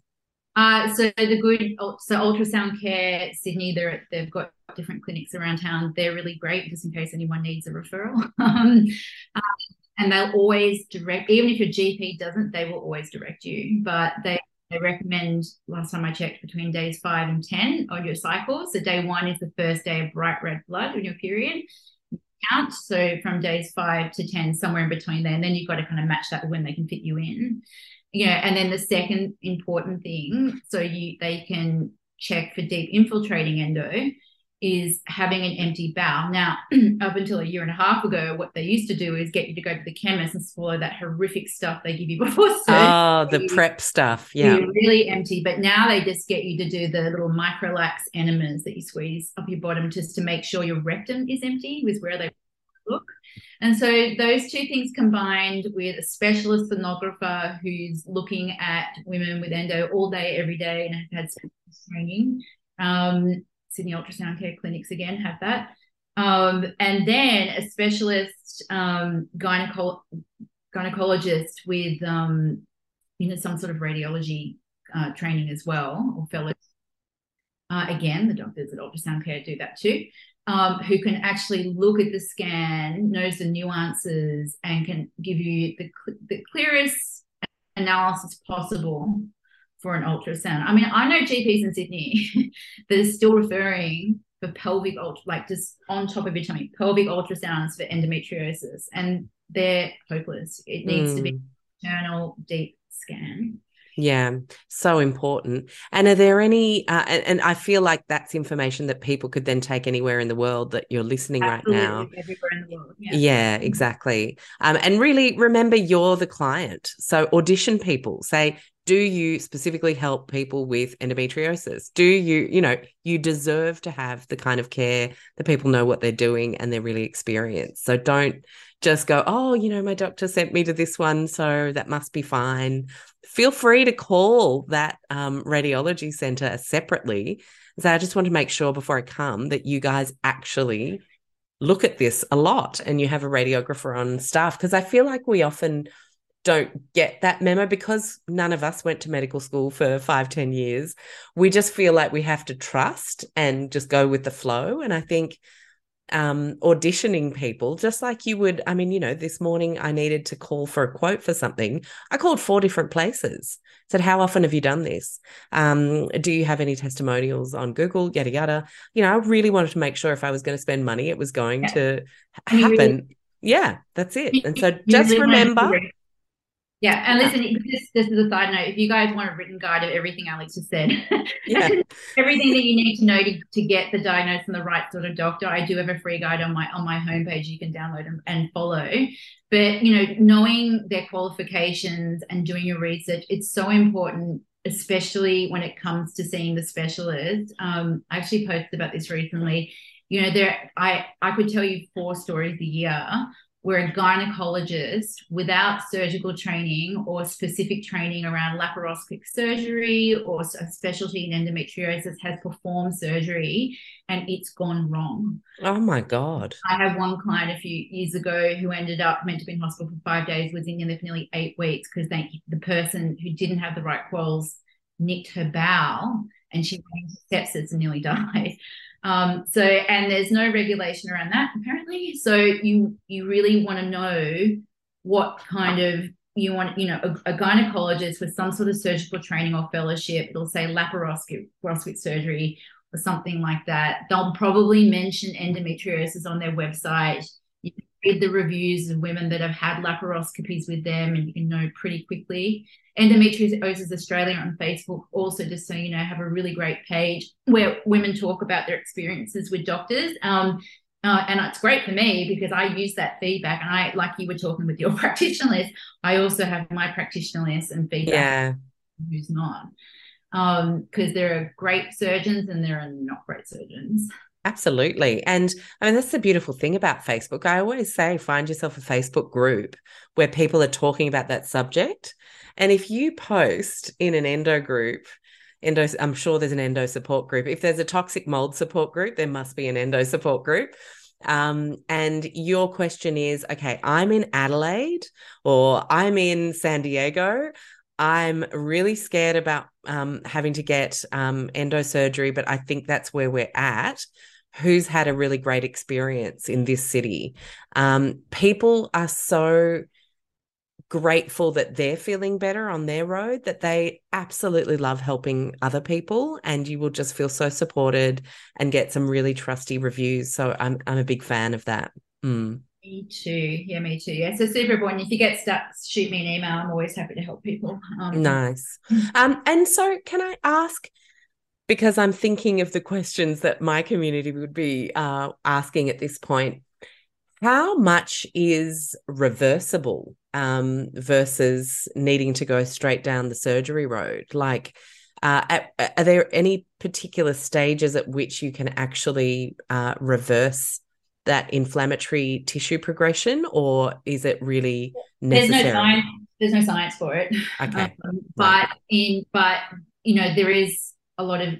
Uh, so the good, so ultrasound care Sydney, they're they've got different clinics around town. They're really great just in case anyone needs a referral. um, and they'll always direct, even if your GP doesn't, they will always direct you. But they they recommend last time I checked between days five and ten on your cycle. So day one is the first day of bright red blood in your period. Count so from days five to ten, somewhere in between there, and then you've got to kind of match that with when they can fit you in yeah and then the second important thing so you they can check for deep infiltrating endo is having an empty bowel. Now, up until a year and a half ago, what they used to do is get you to go to the chemist and swallow that horrific stuff they give you before surgery. Oh, the prep stuff. Yeah. Really empty. But now they just get you to do the little microlax enemas that you squeeze up your bottom just to make sure your rectum is empty, with where they look. And so those two things combined with a specialist sonographer who's looking at women with endo all day, every day, and have had training. Um, Sydney Ultrasound Care Clinics again have that. Um, and then a specialist um, gyneco- gynecologist with um, you know some sort of radiology uh, training as well or fellow. Uh, again, the doctors at Ultrasound Care do that too um, who can actually look at the scan, knows the nuances, and can give you the, the clearest analysis possible for an ultrasound. I mean, I know GPs in Sydney that are still referring for pelvic ultra, like just on top of your tummy, pelvic ultrasounds for endometriosis, and they're hopeless. It needs mm. to be hmm. internal deep scan. Yeah, so important. And are there any, uh, and, and, I feel like that's information that people could then take anywhere in the world that you're listening Absolutely, right now. Everywhere in the world. Yeah, yeah exactly. Um, and really remember you're the client. So audition people, say, do you specifically help people with endometriosis? Do you, you know, you deserve to have the kind of care that people know what they're doing and they're really experienced. So don't just go, oh, you know, my doctor sent me to this one, so that must be fine. Feel free to call that um, radiology center separately. So I just want to make sure before I come that you guys actually look at this a lot and you have a radiographer on staff because I feel like we often don't get that memo because none of us went to medical school for five, ten years. We just feel like we have to trust and just go with the flow. And I think um, auditioning people, just like you would. I mean, you know, this morning I needed to call for a quote for something. I called four different places. Said, "How often have you done this? Um, do you have any testimonials on Google? Yada yada." You know, I really wanted to make sure if I was going to spend money, it was going yeah. to happen. Really, yeah, that's it. And so, just really remember yeah, and listen, this, this is a side note. If you guys want a written guide of everything Alex has said, yeah. everything that you need to know to, to get the diagnosis and the right sort of doctor, I do have a free guide on my on my homepage you can download and, and follow. But you know, knowing their qualifications and doing your research, it's so important, especially when it comes to seeing the specialist. Um, I actually posted about this recently. You know, there I I could tell you four stories a year where a gynecologist without surgical training or specific training around laparoscopic surgery or a specialty in endometriosis has performed surgery and it's gone wrong. Oh my God. I have one client a few years ago who ended up meant to be in hospital for five days, was in there for nearly eight weeks because they the person who didn't have the right quals nicked her bowel and she went into sepsis and nearly died. Um, so, and there's no regulation around that apparently. So you you really want to know what kind of you want, you know, a, a, gynecologist with some sort of surgical training or fellowship. It'll say laparoscopic surgery or something like that. They'll probably mention endometriosis on their website. Read the reviews of women that have had laparoscopies with them, and you can know pretty quickly. Endometriosis Australia on Facebook also, just so you know, have a really great page where women talk about their experiences with doctors. Um, uh, and it's great for me because I use that feedback. And I, like you were talking with your practitioner list, I also have my practitioner list and feedback. Yeah. Who's not? Um, because um, there are great surgeons and there are not great surgeons. Absolutely. And I mean, that's the beautiful thing about Facebook. I always say find yourself a Facebook group where people are talking about that subject and if you post in an endo group, endo, I'm sure there's an endo support group. If there's a toxic mold support group, there must be an endo support group. Um, and your question is okay, I'm in Adelaide or I'm in San Diego. I'm really scared about um, having to get um, endo surgery, but I think that's where we're at. Who's had a really great experience in this city? Um, people are so grateful that they're feeling better on their road, that they absolutely love helping other people. And you will just feel so supported and get some really trusty reviews. So I'm, I'm a big fan of that. Mm. Me too. Yeah, me too. Yeah. So super important. If you get stuck, shoot me an email. I'm always happy to help people. Um, nice. Um, and so can I ask, because I'm thinking of the questions that my community would be uh, asking at this point, how much is reversible um, versus needing to go straight down the surgery road? Like, uh, at, are there any particular stages at which you can actually uh, reverse that inflammatory tissue progression, or is it really necessary? There's no science. There's no science for it. Okay, um, but right. in but you know there is a lot of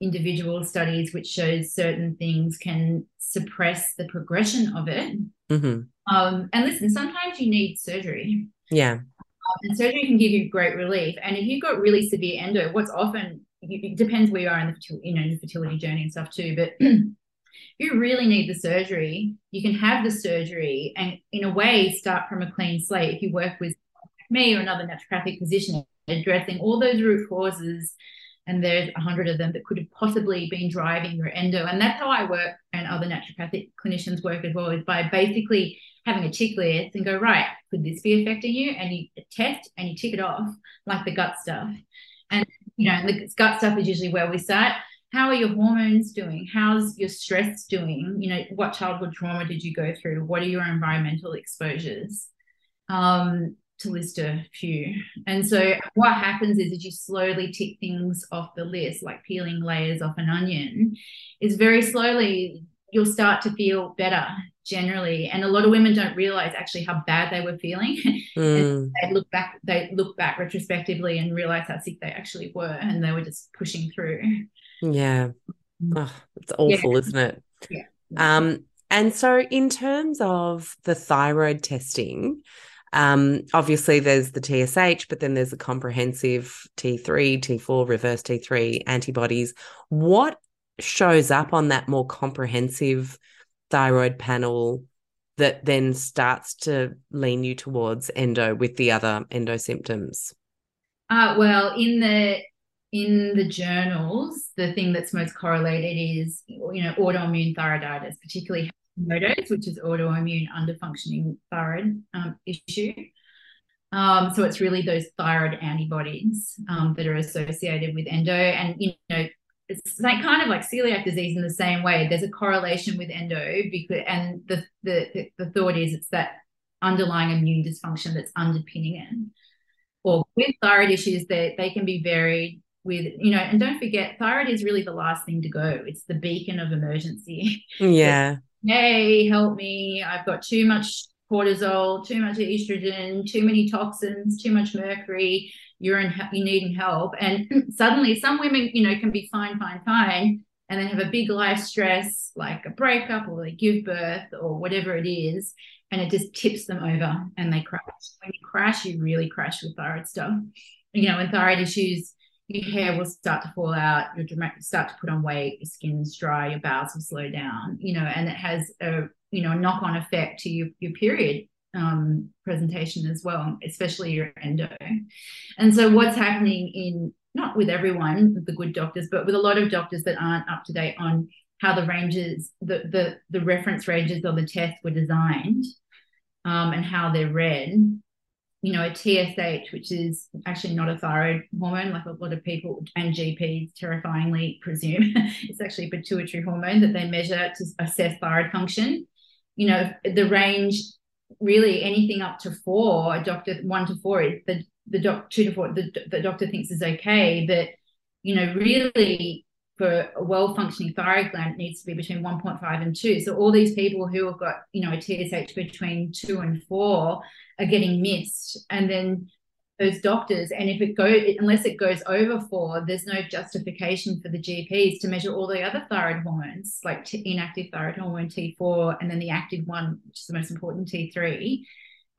individual studies which shows certain things can suppress the progression of it. Mm-hmm. Um, and listen, sometimes you need surgery. Yeah. Um, and surgery can give you great relief. And if you've got really severe endo, what's often it depends where you are in the you know in the fertility journey and stuff too. But you really need the surgery, you can have the surgery and in a way start from a clean slate. If you work with me or another naturopathic physician addressing all those root causes and there's a hundred of them that could have possibly been driving your endo. And that's how I work and other naturopathic clinicians work as well, is by basically having a tick list and go, right, could this be affecting you? And you test and you tick it off, like the gut stuff. And you know, the gut stuff is usually where we start. How are your hormones doing? How's your stress doing? You know, what childhood trauma did you go through? What are your environmental exposures? Um, to list a few. And so what happens is as you slowly tick things off the list, like peeling layers off an onion, is very slowly you'll start to feel better. generally and a lot of women don't realize actually how bad they were feeling Mm. they look back they look back retrospectively and realize how sick they actually were and they were just pushing through Yeah. Oh, it's awful, isn't it? Yeah. Um, and so in terms of the thyroid testing, um, obviously there's the TSH, but then there's the comprehensive T3, T4, reverse T3 antibodies. What shows up on that more comprehensive thyroid panel that then starts to lean you towards endo with the other endo symptoms? Uh, well, in the in the journals, the thing that's most correlated is you know autoimmune thyroiditis, particularly Which is autoimmune underfunctioning thyroid um, issue. Um, so it's really those thyroid antibodies um, that are associated with endo, and you know it's like kind of like celiac disease in the same way. There's a correlation with endo because, and the the the thought is it's that underlying immune dysfunction that's underpinning it. Or with thyroid issues, that they, they can be varied with you know, and don't forget, thyroid is really the last thing to go. It's the beacon of emergency. Yeah. Hey, help me! I've got too much cortisol, too much estrogen, too many toxins, too much mercury. You're in you needing help. And suddenly some women you know can be fine fine fine and then have a big life stress like a breakup or they give birth or whatever it is and it just tips them over and they crash. When you crash you really crash with thyroid stuff. You know and thyroid issues your hair will start to fall out you'll start to put on weight your skin's dry your bowels will slow down you know and it has a you know knock-on effect to your, your period um, presentation as well, especially your endo. And so, what's happening in not with everyone, the good doctors, but with a lot of doctors that aren't up to date on how the ranges, the the, the reference ranges of the test were designed, um, and how they're read. You know, a TSH, which is actually not a thyroid hormone, like a lot of people and GPs terrifyingly presume, it's actually a pituitary hormone that they measure to assess thyroid function. You know, the range really anything up to four, a doctor one to four is the the doc two to four the, the doctor thinks is okay. But you know, really for a well functioning thyroid gland, needs to be between 1.5 and 2. So all these people who have got, you know, a TSH between 2 and 4 are getting missed. And then those doctors. And if it goes, unless it goes over four, there's no justification for the GPs to measure all the other thyroid hormones, like inactive thyroid hormone T4, and then the active one, which is the most important T3.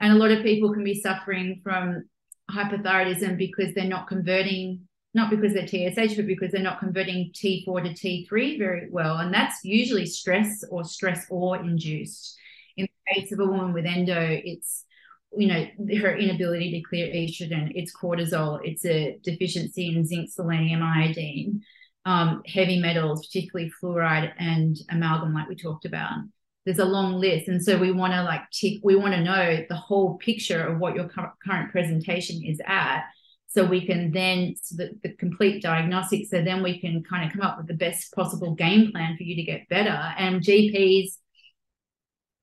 And a lot of people can be suffering from hypothyroidism because they're not converting, not because they're TSH, but because they're not converting T4 to T3 very well. And that's usually stress or stress or induced. In the case of a woman with endo, it's you know, her inability to clear estrogen, it's cortisol, it's a deficiency in zinc, selenium, iodine, um, heavy metals, particularly fluoride and amalgam, like we talked about. There's a long list. And so we want to like tick, we want to know the whole picture of what your current presentation is at. So we can then, so the, the complete diagnostic, so then we can kind of come up with the best possible game plan for you to get better. And GPs,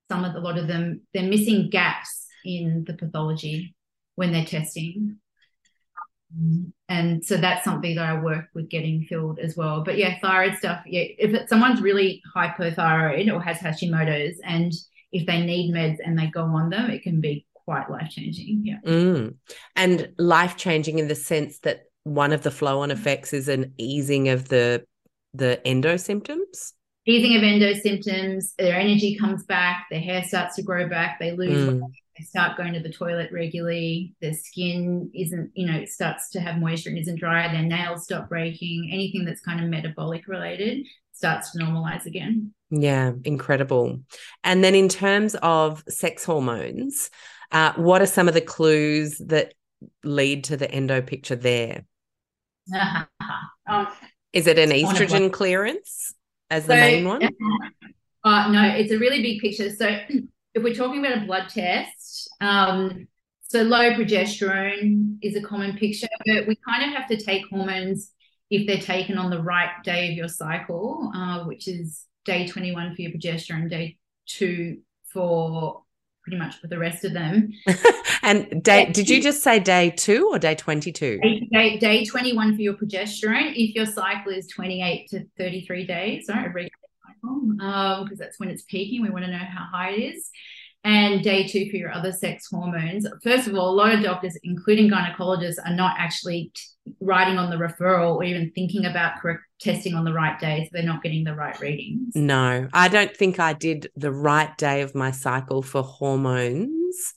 some of a lot of them, they're missing gaps in the pathology when they're testing. And so that's something that I work with getting filled as well. But yeah, thyroid stuff. Yeah, if it, someone's really hypothyroid or has Hashimoto's, and if they need meds and they go on them, it can be quite life changing. Yeah. Mm. And life changing in the sense that one of the flow on effects is an easing of the the endo symptoms. Easing of endo symptoms, their energy comes back, their hair starts to grow back, they lose mm. weight, they start going to the toilet regularly, their skin isn't, you know, it starts to have moisture and isn't dry, their nails stop breaking, anything that's kind of metabolic related starts to normalize again. Yeah, incredible. And then in terms of sex hormones, uh, what are some of the clues that lead to the endo picture there? um, Is it an estrogen clearance as the main one? Uh, no, it's a really big picture. So if we're talking about a blood test, um, so low progesterone is a common picture, but we kind of have to take hormones if they're taken on the right day of your cycle, uh, which is day 21 for your progesterone, day two for pretty much for the rest of them. and day, did you just say day two or day 22? Day, day, day 21 for your progesterone. If your cycle is 28 to 33 days, sorry, a regular cycle. because um, that's when it's peaking. We want to know how high it is. And day two for your other sex hormones. First of all, a lot of doctors, including gynecologists, are not actually t- writing on the referral or even thinking about correct testing on the right day. So they're not getting the right readings. No, I don't think I did the right day of my cycle for hormones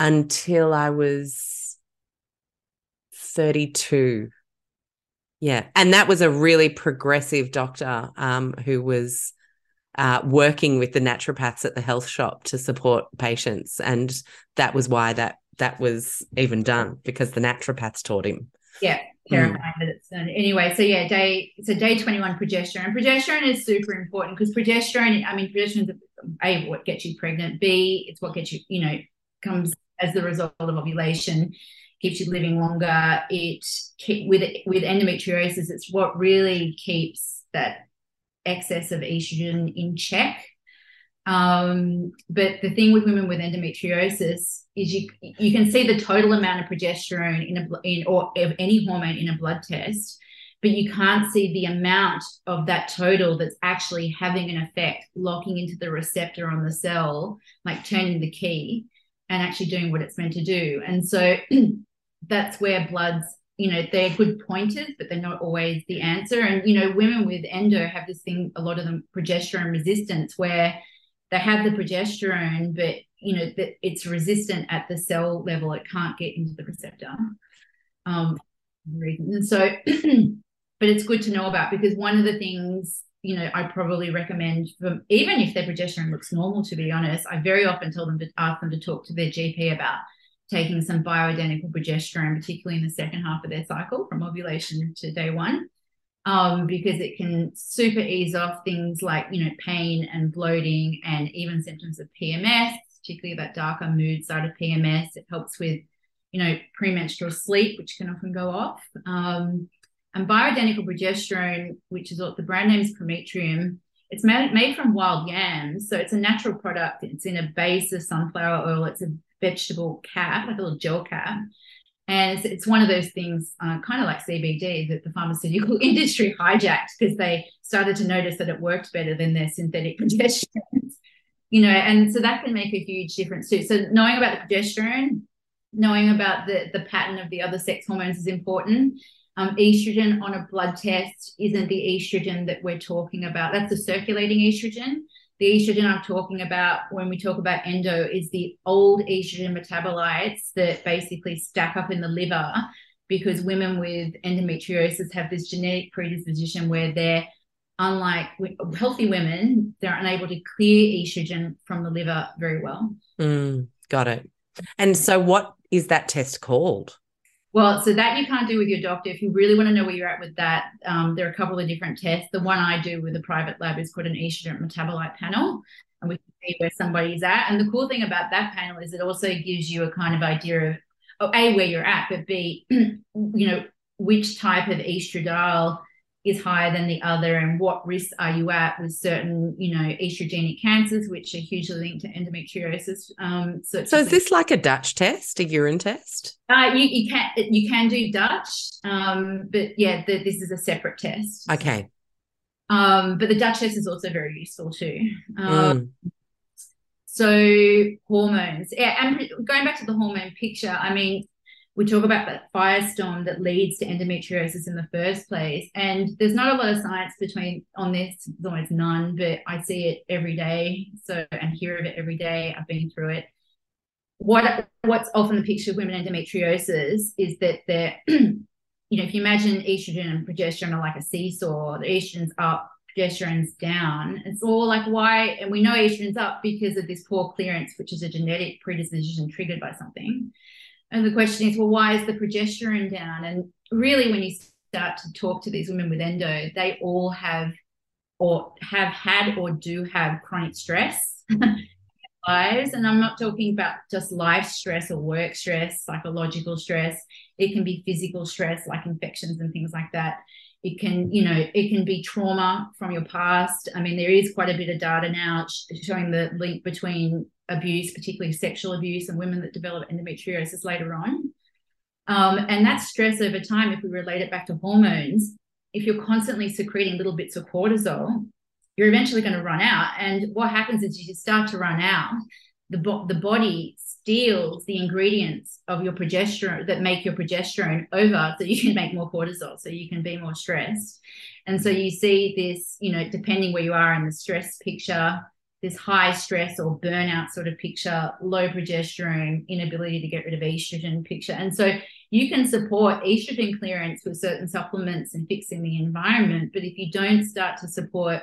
until I was 32. Yeah. And that was a really progressive doctor um, who was uh, working with the naturopaths at the health shop to support patients. And that was why that that was even done because the naturopaths taught him. Yeah, terrifying mm. that it's done. Anyway, so yeah, day so day 21 progesterone. Progesterone is super important because progesterone, I mean, progesterone is A, what gets you pregnant, B, it's what gets you, you know, comes as the result of ovulation keeps you living longer. It with with endometriosis, it's what really keeps that excess of estrogen in check. Um, but the thing with women with endometriosis is you you can see the total amount of progesterone in a in or any hormone in a blood test, but you can't see the amount of that total that's actually having an effect, locking into the receptor on the cell, like turning the key and actually doing what it's meant to do. And so that's where bloods you know they're good pointers but they're not always the answer. And you know women with endo have this thing a lot of them progesterone resistance where they have the progesterone but you know that it's resistant at the cell level. It can't get into the receptor um and so but it's good to know about because one of the things you know i probably recommend even if their progesterone looks normal to be honest i very often tell them to ask them to talk to their gp about taking some bioidentical progesterone, particularly in the second half of their cycle from ovulation to day one, um, because it can super ease off things like, you know, pain and bloating and even symptoms of PMS, particularly that darker mood side of PMS. It helps with, you know, premenstrual sleep, which can often go off. Um, and bioidentical progesterone, which is what the brand name is Prometrium, it's made, made from wild yams. So it's a natural product. It's in a base of sunflower oil. It's a vegetable cap, like a little gel cap. And it's, it's one of those things, uh, kind of like CBD, that the pharmaceutical industry hijacked because they started to notice that it worked better than their synthetic progesterones. You know, and so that can make a huge difference too. So knowing about the progesterone, knowing about the the pattern of the other sex hormones is important. Um, estrogen on a blood test isn't the estrogen that we're talking about. That's the circulating estrogen the estrogen I'm talking about when we talk about endo is the old estrogen metabolites that basically stack up in the liver because women with endometriosis have this genetic predisposition where they're unlike healthy women they're unable to clear estrogen from the liver very well. Mm, got it. And so what is that test called well, so that you can't do with your doctor. If you really want to know where you're at with that, um, there are a couple of different tests. The one I do with a private lab is called an estrogen metabolite panel, and we can see where somebody's at. And the cool thing about that panel is it also gives you a kind of idea of, oh, A, where you're at, but B, you know, which type of estradiol is higher than the other and what risks are you at with certain you know estrogenic cancers which are hugely linked to endometriosis um, so, so is this like a dutch test a urine test? Uh, you, you can you can do dutch um, but yeah the, this is a separate test. Okay. Um, but the dutch test is also very useful too. Um, mm. so hormones yeah and going back to the hormone picture i mean we talk about that firestorm that leads to endometriosis in the first place. And there's not a lot of science between on this, there's almost none, but I see it every day. So and hear of it every day. I've been through it. What what's often the picture of women endometriosis is that they're, you know, if you imagine estrogen and progesterone are like a seesaw, the estrogen's up, progesterone's down. It's all like why, and we know estrogen's up because of this poor clearance, which is a genetic predisposition triggered by something. And the question is, well, why is the progesterone down? And really, when you start to talk to these women with endo, they all have or have had or do have chronic stress lives. And I'm not talking about just life stress or work stress, psychological stress. It can be physical stress like infections and things like that. It can, you know, it can be trauma from your past. I mean, there is quite a bit of data now showing the link between abuse, particularly sexual abuse, and women that develop endometriosis later on. Um, and that stress over time, if we relate it back to hormones, if you're constantly secreting little bits of cortisol, you're eventually going to run out. And what happens is you start to run out, the, bo- the body steals the ingredients of your progesterone that make your progesterone over so you can make more cortisol, so you can be more stressed. And so you see this, you know, depending where you are in the stress picture, this high stress or burnout sort of picture, low progesterone, inability to get rid of estrogen picture. And so you can support estrogen clearance with certain supplements and fixing the environment. But if you don't start to support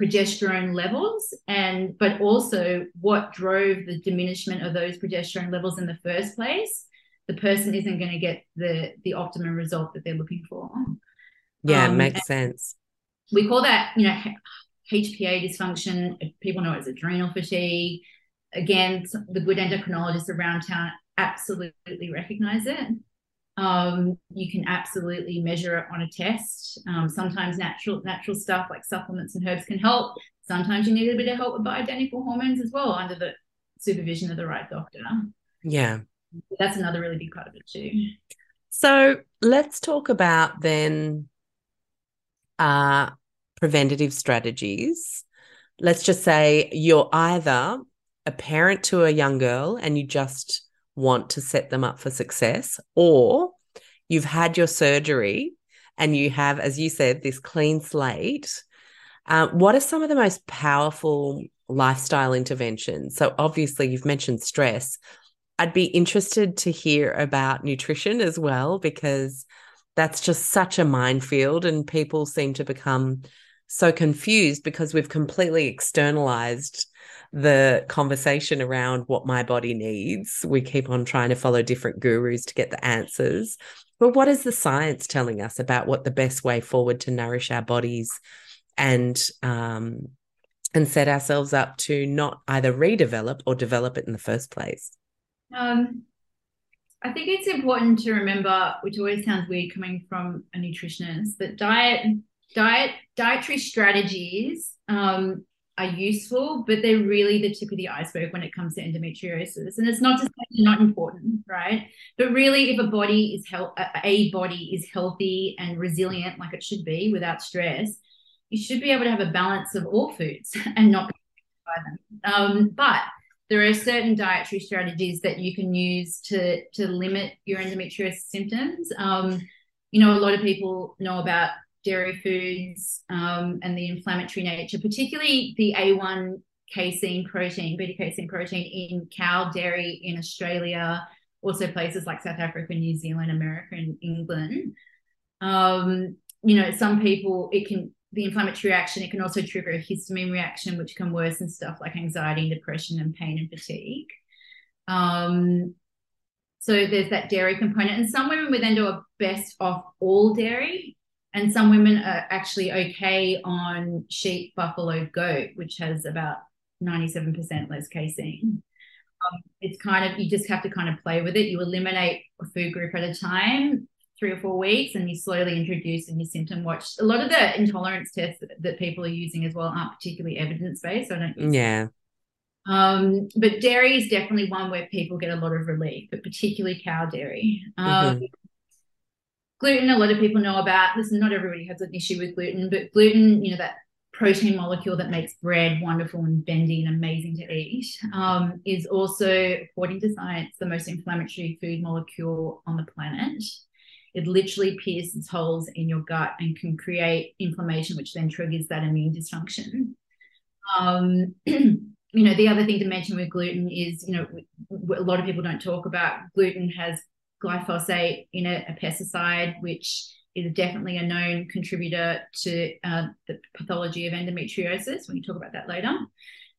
progesterone levels and but also what drove the diminishment of those progesterone levels in the first place the person isn't going to get the the optimum result that they're looking for. Yeah um, makes sense. we call that you know hpa dysfunction. People know it as adrenal fatigue. Again the good endocrinologists around town absolutely recognize it um, you can absolutely measure it on a test. Um, sometimes natural natural stuff like supplements and herbs can help. Sometimes you need a bit of help with bioidentical hormones as well under the supervision of the right doctor. Yeah. That's another really big part of it too. So let's talk about then uh, preventative strategies. Let's just say you're either a parent to a young girl and you just want to set them up for success, or you've had your surgery and you have, as you said, this clean slate. Um, what are some of the most powerful lifestyle interventions? So, obviously, you've mentioned stress. I'd be interested to hear about nutrition as well, because that's just such a minefield, and people seem to become so confused because we've completely externalized the conversation around what my body needs. We keep on trying to follow different gurus to get the answers. But what is the science telling us about what the best way forward to nourish our bodies and um, and set ourselves up to not either redevelop or develop it in the first place? Um, I think it's important to remember, which always sounds weird coming from a nutritionist, that diet, diet, dietary strategies um, are useful, but they're really the tip of the iceberg when it comes to endometriosis. And it's not to say they're not important, right? But really, if a body is health, a body is healthy and resilient, like it should be, without stress, you should be able to have a balance of all foods and not be by them. Um, but there are certain dietary strategies that you can use to to limit your endometriosis symptoms. Um, you know, a lot of people know about dairy foods um, and the inflammatory nature, particularly the A1 casein protein, beta casein protein in cow dairy in Australia, also places like South Africa, New Zealand, America, and England. Um, you know, some people it can the inflammatory reaction, it can also trigger a histamine reaction, which can worsen stuff like anxiety and depression and pain and fatigue. Um, so there's that dairy component. And some women with endo are best off all dairy and some women are actually okay on sheep, buffalo, goat, which has about 97% less casein. Um, it's kind of, you just have to kind of play with it. You eliminate a food group at a time, three or four weeks, and you slowly introduce and you symptom watch. A lot of the intolerance tests that, people are using as well aren't particularly evidence based. I don't Yeah. Um, but dairy is definitely one where people get a lot of relief, but particularly cow dairy. Um, mm-hmm gluten, a lot of people know about. Listen, not everybody has an issue with gluten, but gluten, you know, that protein molecule that makes bread wonderful and bendy and amazing to eat, um, is also, according to science, the most inflammatory food molecule on the planet. It literally pierces holes in your gut and can create inflammation, which then triggers that immune dysfunction. Um, you know, the other thing to mention with gluten is, you know, a lot of people don't talk about gluten has glyphosate in a, a pesticide, which is definitely a known contributor to uh, the pathology of endometriosis. We can talk about that later.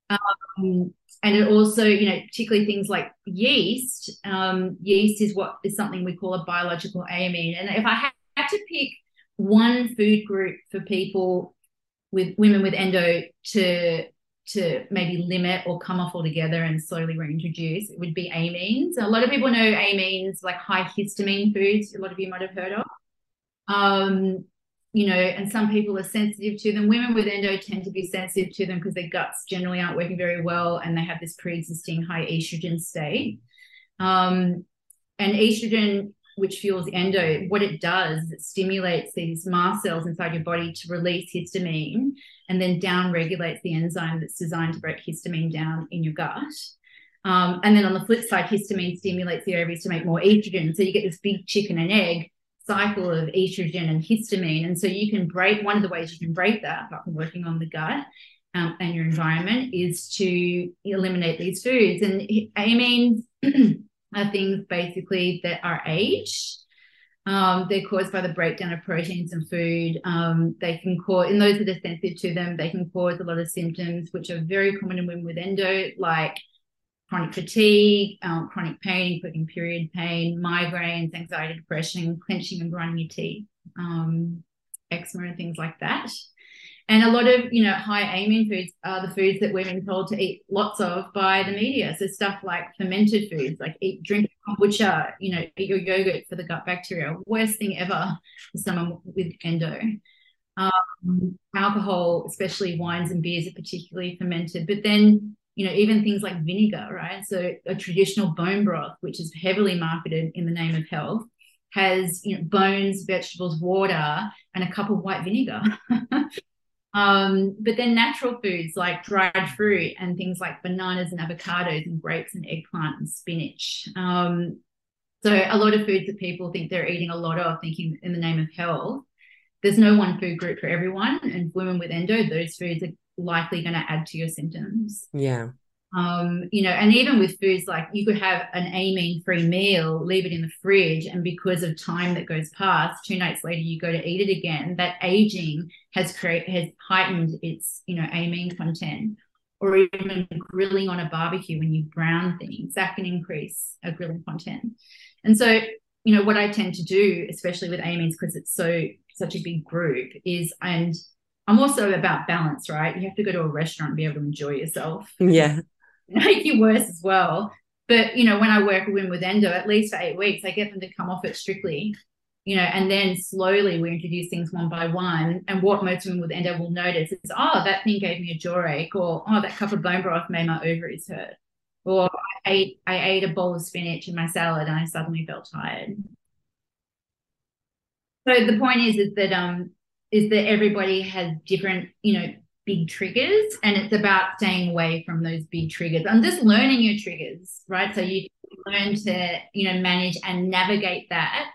Um, and it also, you know, particularly things like yeast. Um, yeast is what is something we call a biological amine. And if I had to pick one food group for people with women with endo to to maybe limit or come off altogether and slowly reintroduce it would be amines. A lot of people know amines like high histamine foods. A lot of you might have heard of. Um, you know, and some people are sensitive to them. Women with endo tend to be sensitive to them because their guts generally aren't working very well and they have this pre-existing high estrogen state. Um, and estrogen, which fuels endo, what it does, it stimulates these mast cells inside your body to release histamine and then down regulates the enzyme that's designed to break histamine down in your gut. Um, and then on the flip side, histamine stimulates the ovaries to make more estrogen. So you get this big chicken and egg cycle of estrogen and histamine. And so you can break one of the ways you can break that, working on the gut um, and your environment, is to eliminate these foods. And amines are things basically that are aged. Um, they're caused by the breakdown of proteins in food. Um, they can cause, in those that are sensitive to them, they can cause a lot of symptoms, which are very common in women with endo, like chronic fatigue, um, chronic pain, including period pain, migraines, anxiety, depression, clenching and grinding your teeth, um, eczema, and things like that. And a lot of, you know, high amine foods are the foods that been told to eat lots of by the media. So stuff like fermented foods, like eat, drink kombucha, you know, eat your yogurt for the gut bacteria. Worst thing ever for someone with endo. Um, alcohol, especially wines and beers, are particularly fermented. But then you know, even things like vinegar, right? So a traditional bone broth, which is heavily marketed in the name of health, has you know bones, vegetables, water, and a cup of white vinegar. um, but then natural foods like dried fruit and things like bananas and avocados and grapes and eggplant and spinach. Um, so a lot of foods that people think they're eating a lot of, thinking in the name of health. There's no one food group for everyone, and women with endo, those foods are likely going to add to your symptoms. Yeah. Um, you know, and even with foods like you could have an amine free meal, leave it in the fridge, and because of time that goes past, two nights later you go to eat it again. That aging has create has heightened its you know amine content, or even grilling on a barbecue when you brown things that can increase a grilling content. And so, you know, what I tend to do, especially with amines, because it's so such a big group, is and I'm also about balance, right? You have to go to a restaurant and be able to enjoy yourself. Yeah. Make you worse as well. But you know, when I work with women with endo, at least for eight weeks, I get them to come off it strictly, you know, and then slowly we introduce things one by one. And what most women with endo will notice is, oh, that thing gave me a jaw ache, or oh, that cup of bone broth made my ovaries hurt. Or I ate I ate a bowl of spinach in my salad and I suddenly felt tired. So the point is is that um is that everybody has different, you know, big triggers and it's about staying away from those big triggers and just learning your triggers, right? So you learn to, you know, manage and navigate that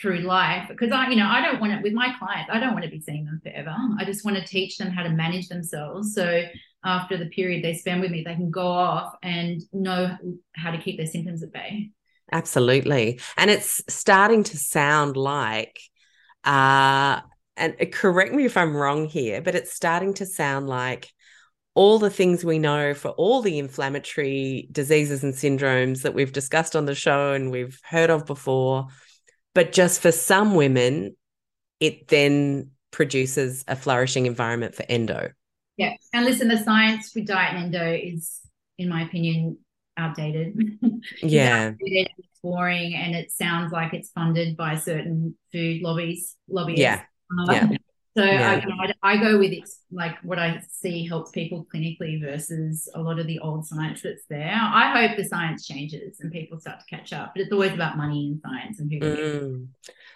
through life because I, you know, I don't want it with my clients, I don't want to be seeing them forever. I just want to teach them how to manage themselves. So after the period they spend with me, they can go off and know how to keep their symptoms at bay. Absolutely. And it's starting to sound like uh and uh, correct me if I'm wrong here, but it's starting to sound like all the things we know for all the inflammatory diseases and syndromes that we've discussed on the show and we've heard of before. But just for some women, it then produces a flourishing environment for endo. Yeah. And listen, the science for diet and endo is, in my opinion, outdated. Yeah. outdated, it's boring and it sounds like it's funded by certain food lobbies, lobbyists. Yeah yeah. So yeah. I, you know, I, go with it like what I see helps people clinically versus a lot of the old science that's there. I hope the science changes and people start to catch up, but it's always about money and science and who. Mm.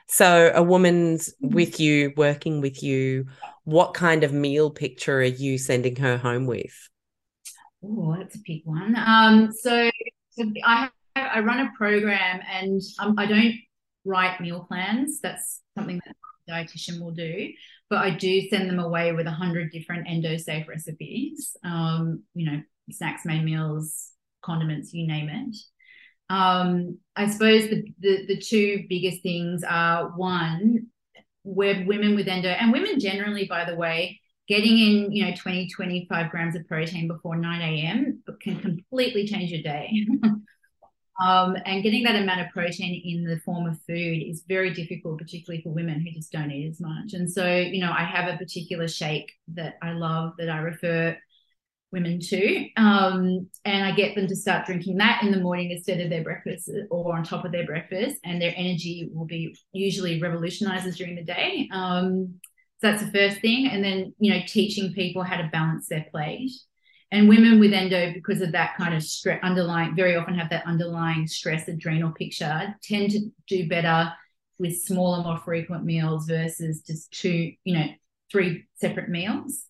So a woman's with you, working with you. What kind of meal picture are you sending her home with? Oh, that's a big one. Um, so, so I have, I run a program and um, I don't write meal plans. That's something that dietitian will do but i do send them away with a hundred different endo safe recipes um, you know snacks main meals condiments you name it. Um, i suppose the, the the two biggest things are one where women with endo and women generally by the way getting in you know 20 25 grams of protein before 9 a.m can completely change your day Um, and getting that amount of protein in the form of food is very difficult, particularly for women who just don't eat as much. And so, you know, I have a particular shake that I love that I refer women to. Um, and I get them to start drinking that in the morning instead of their breakfast or on top of their breakfast. And their energy will be usually revolutionizes during the day. Um, so that's the first thing. And then, you know, teaching people how to balance their plate. And women with endo, because of that kind of stress, underlying, very often have that underlying stress adrenal picture, tend to do better with smaller, more frequent meals versus just two, you know, three separate meals.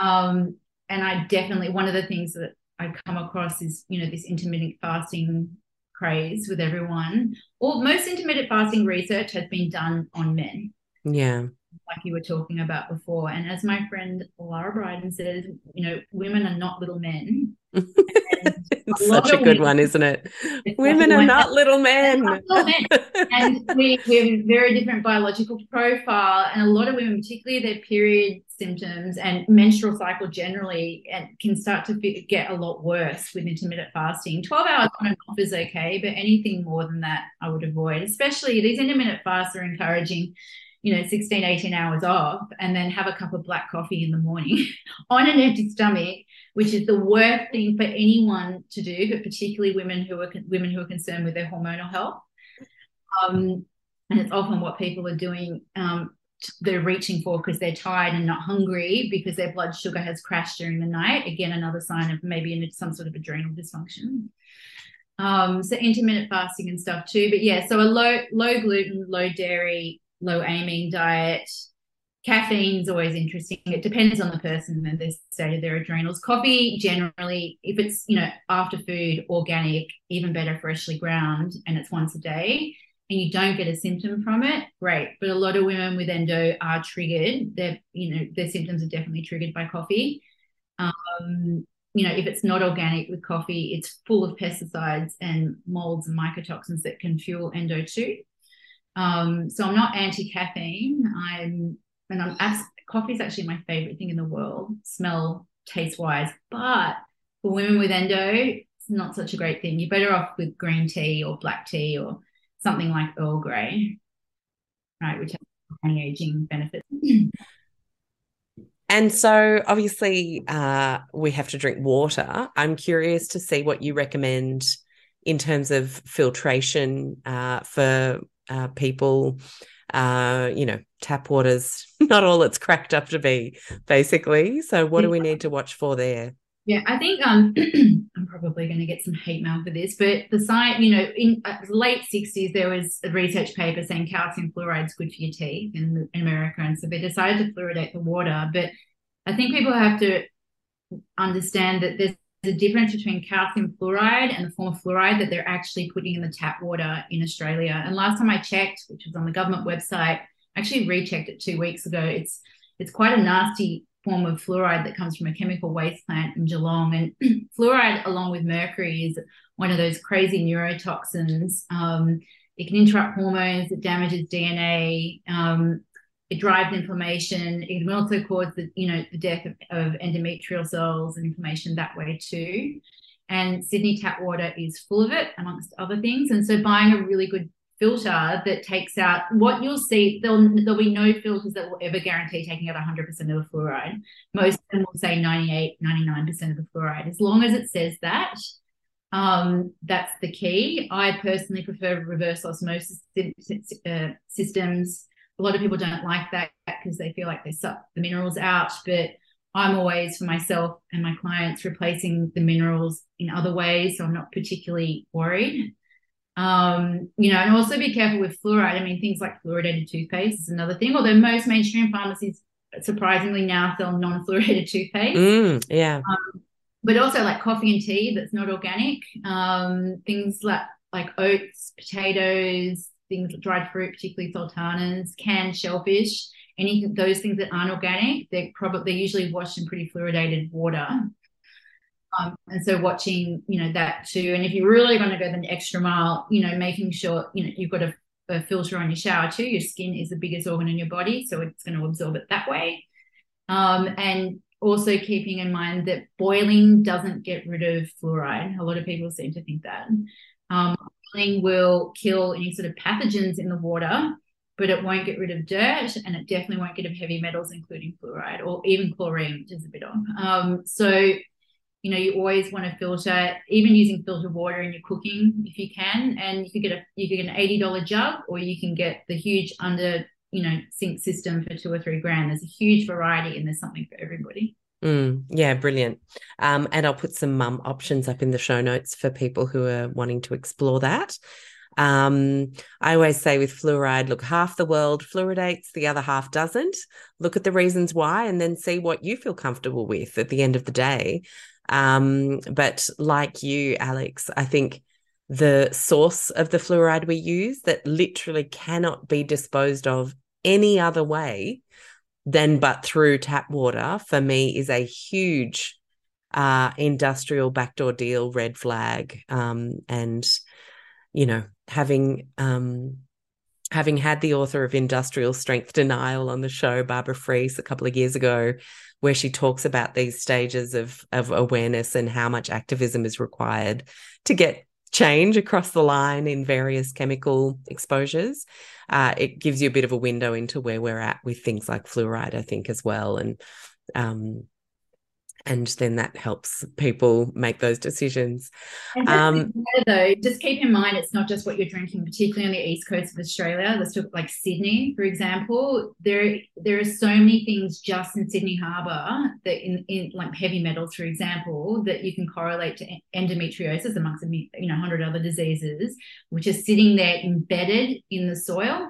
Um, and I definitely one of the things that I come across is you know this intermittent fasting craze with everyone. Or most intermittent fasting research has been done on men. Yeah. Like you were talking about before. And as my friend Lara Briden says, you know, women are not little men. it's such a good women, one, isn't it? Women are not little men. Not little men. and we, we have a very different biological profile. And a lot of women, particularly their period symptoms and menstrual cycle generally, and can start to get a lot worse with intermittent fasting. 12 hours on and off is okay, but anything more than that, I would avoid. Especially these intermittent fasts are encouraging you know 16 18 hours off and then have a cup of black coffee in the morning on an empty stomach which is the worst thing for anyone to do but particularly women who are women who are concerned with their hormonal health. Um, and it's often what people are doing um, they're reaching for because they're tired and not hungry because their blood sugar has crashed during the night. Again another sign of maybe some sort of adrenal dysfunction. Um, so intermittent fasting and stuff too but yeah so a low low gluten low dairy low amine diet. Caffeine's always interesting. It depends on the person and the state of their adrenals. Coffee, generally, if it's you know after food, organic, even better, freshly ground, and it's once a day, and you don't get a symptom from it, great. But a lot of women with endo are triggered. Their you know their symptoms are definitely triggered by coffee. Um, you know, if it's not organic with coffee, it's full of pesticides and molds and mycotoxins that can fuel endo too. Um, so I'm not anti caffeine. I'm and I'm coffee is actually my favorite thing in the world, smell, taste wise. But for women with endo, it's not such a great thing. You're better off with green tea or black tea or something like Earl Grey, right, which has anti-aging benefits. And so, obviously, uh, we have to drink water. I'm curious to see what you recommend in terms of filtration uh, for uh, people uh, you know, tap water's not all it's cracked up to be, basically. So, what do we need to watch for there? Yeah, I think um, I'm probably going to get some hate mail for this, but the site, you know, in uh, late 60s, there was a research paper saying calcium fluoride is good for your teeth in, in America. And so they decided to fluoridate the water. But I think people have to understand that there's a difference between calcium fluoride and the form of fluoride that they're actually putting in the tap water in Australia. And last time I checked, which was on the government website, actually rechecked it two weeks ago. It's it's quite a nasty form of fluoride that comes from a chemical waste plant in Geelong. And fluoride, along with mercury, is one of those crazy neurotoxins. Um, it can interrupt hormones, it damages DNA. Um, it drives inflammation. It can also cause the, you know, the death of, of endometrial cells and inflammation that way too. And Sydney tap water is full of it, amongst other things. And so buying a really good filter that takes out what you'll see, there'll, there'll be no filters that will ever guarantee taking out 100% of the fluoride. Most of them will say 98, 99% of the fluoride. As long as it says that, um, that's the key. I personally prefer reverse osmosis uh, systems a lot of people don't like that because they feel like they suck the minerals out. But I'm always for myself and my clients replacing the minerals in other ways. So I'm not particularly worried. Um, you know, and also be careful with fluoride. I mean, things like fluoridated toothpaste is another thing, although most mainstream pharmacies surprisingly now sell non-fluoridated toothpaste. Mm, yeah. Um, but also like coffee and tea that's not organic. Um, things like like oats, potatoes, things dried fruit, particularly sultanas, canned shellfish, any those things that aren't organic, they're probably they're usually washed in pretty fluoridated water. Um, and so watching, you know, that too. And if you're really going to go the extra mile, you know, making sure, you know, you've got a, a filter on your shower too. Your skin is the biggest organ in your body, so it's going to absorb it that way. Um, and also keeping in mind that boiling doesn't get rid of fluoride. A lot of people seem to think that. Um, will kill any sort of pathogens in the water, but it won't get rid of dirt and it definitely won't get rid of heavy metals, including fluoride or even chlorine, which is a bit off. Um, so, you know, you always want to filter, even using filtered water in your cooking if you can. And you can get a you can get an eighty dollar jug, or you can get the huge under you know sink system for two or three grand. There's a huge variety, and there's something for everybody. Mm, yeah, brilliant. Um, and I'll put some mum options up in the show notes for people who are wanting to explore that. Um, I always say with fluoride, look, half the world fluoridates, the other half doesn't. Look at the reasons why, and then see what you feel comfortable with at the end of the day. Um, but like you, Alex, I think the source of the fluoride we use that literally cannot be disposed of any other way than but through tap water for me is a huge uh, industrial backdoor deal red flag. Um, and you know having um, having had the author of industrial strength denial on the show barbara Freese a couple of years ago where she talks about these stages of of awareness and how much activism is required to get change across the line in various chemical exposures. Uh, it gives you a bit of a window into where we're at with things like fluoride, I think, as well. And um, and then that helps people make those decisions. Um, though, just keep in mind it's not just what you're drinking, particularly on the east coast of Australia. Let's talk like Sydney, for example. There, there are so many things just in Sydney Harbour that in, in like heavy metals, for example, that you can correlate to endometriosis amongst you know 100 other diseases, which are sitting there embedded in the soil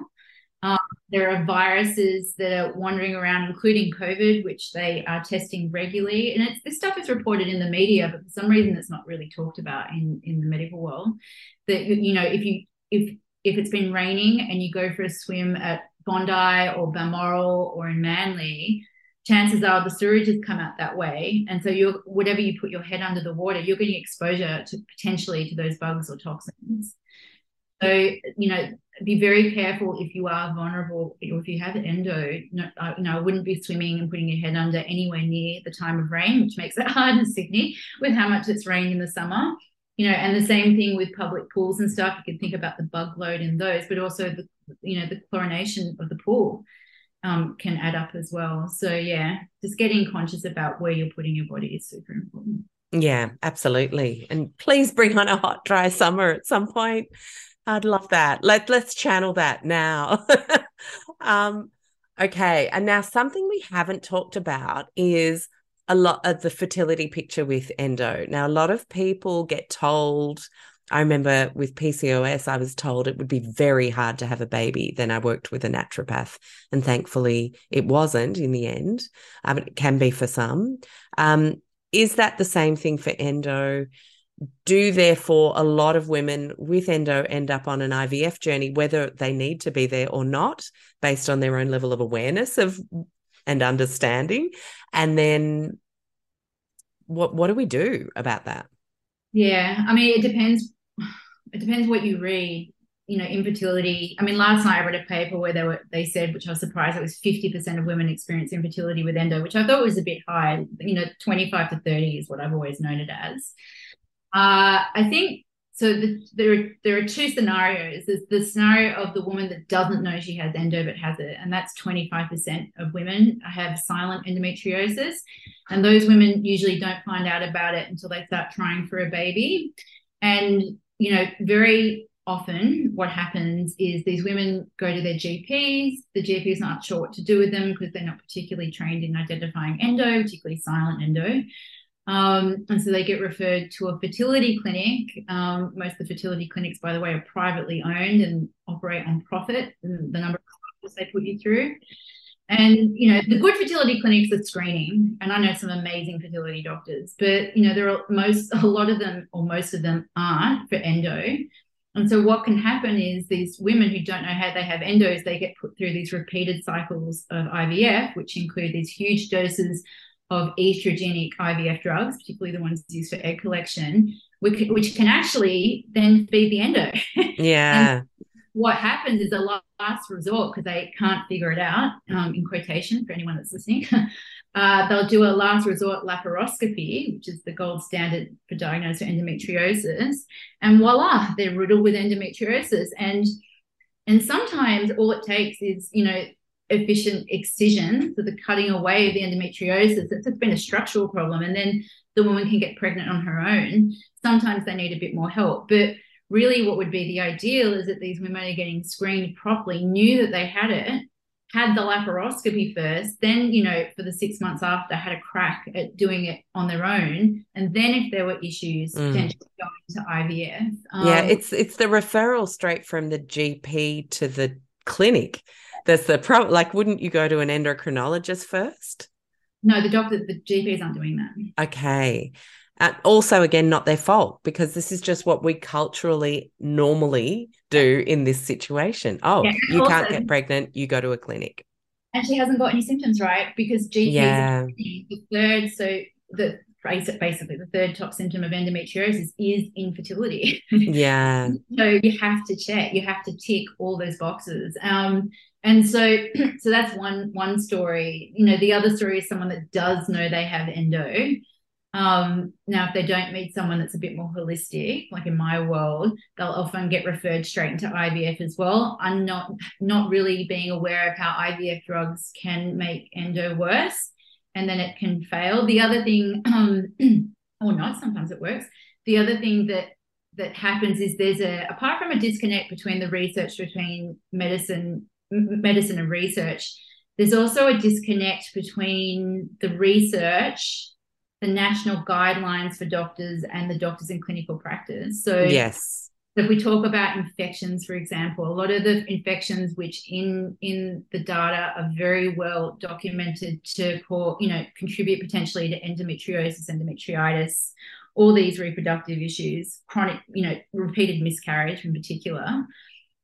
um, there are viruses that are wandering around, including COVID, which they are testing regularly. And this stuff is reported in the media, but for some reason, it's not really talked about in, in the medical world. That you know, if you if if it's been raining and you go for a swim at Bondi or Balmoral or in Manly, chances are the sewage has come out that way. And so you're whatever you put your head under the water, you're getting exposure to potentially to those bugs or toxins. So, you know, be very careful if you are vulnerable or if you have endo. I, you know, I wouldn't be swimming and putting your head under anywhere near the time of rain, which makes it hard in Sydney with how much it's rained in the summer. You know, and the same thing with public pools and stuff. You can think about the bug load in those, but also the you know the chlorination of the pool um, can add up as well. So yeah, just getting conscious about where you're putting your body is super important. Yeah, absolutely. And please bring on a hot, dry summer at some point. I'd love that. Let let's channel that now. um, okay, and now something we haven't talked about is a lot of the fertility picture with endo. Now, a lot of people get told. I remember with PCOS, I was told it would be very hard to have a baby. Then I worked with a naturopath, and thankfully, it wasn't in the end. Um, it can be for some. Um, is that the same thing for endo? Do therefore a lot of women with endo end up on an IVF journey, whether they need to be there or not, based on their own level of awareness of and understanding. And then what what do we do about that? Yeah, I mean it depends. It depends what you read. You know, infertility. I mean, last night I read a paper where they were they said, which I was surprised, it was fifty percent of women experience infertility with endo, which I thought was a bit high. You know, twenty five to thirty is what I've always known it as. Uh, I think so. The, there, there are two scenarios. There's the scenario of the woman that doesn't know she has endo but has it, and that's 25% of women have silent endometriosis, and those women usually don't find out about it until they start trying for a baby. And you know, very often what happens is these women go to their GPs. The GPs aren't sure what to do with them because they're not particularly trained in identifying endo, particularly silent endo. Um, and so they get referred to a fertility clinic. Um, most of the fertility clinics, by the way, are privately owned and operate on profit, the number of cycles they put you through. And, you know, the good fertility clinics are screening, and I know some amazing fertility doctors, but, you know, there are most, a lot of them, or most of them aren't for endo. And so what can happen is these women who don't know how they have endos, they get put through these repeated cycles of IVF, which include these huge doses of estrogenic IVF drugs, particularly the ones used for egg collection, which, which can actually then feed the endo. Yeah. what happens is a last resort because they can't figure it out, um, in quotation for anyone that's listening. Uh, they'll do a last resort laparoscopy, which is the gold standard for diagnosing endometriosis, and voila, they're riddled with endometriosis. And and sometimes all it takes is you know efficient excision, so the cutting away of the endometriosis, it's, it's been a structural problem. And then the woman can get pregnant on her own. Sometimes they need a bit more help. But really, what would be the ideal is that these women are getting screened properly, knew that they had it, had the laparoscopy first, then, you know, for the six months after, had a crack at doing it on their own. And then if there were issues, mm. potentially going to IVF. Um, yeah, it's it's the referral straight from the GP to the clinic. That's the problem. Like, wouldn't you go to an endocrinologist first? No, the doctor, the GPs aren't doing that. Okay. And also, again, not their fault because this is just what we culturally normally do in this situation. Oh, yeah, you also, can't get pregnant, you go to a clinic. And she hasn't got any symptoms, right? Because GPs yeah. the third, so the basically the third top symptom of endometriosis is infertility. Yeah. so you have to check, you have to tick all those boxes. Um, and so so that's one one story. You know, the other story is someone that does know they have endo um, now, if they don't meet someone that's a bit more holistic, like in my world, they'll often get referred straight into IVF as well. I'm not not really being aware of how IVF drugs can make endo worse, and then it can fail. The other thing, um, or not, sometimes it works. The other thing that that happens is there's a apart from a disconnect between the research between medicine medicine and research there's also a disconnect between the research the national guidelines for doctors and the doctors in clinical practice. So yes. If we talk about infections, for example, a lot of the infections which in in the data are very well documented to you know, contribute potentially to endometriosis, endometritis, all these reproductive issues, chronic, you know, repeated miscarriage in particular.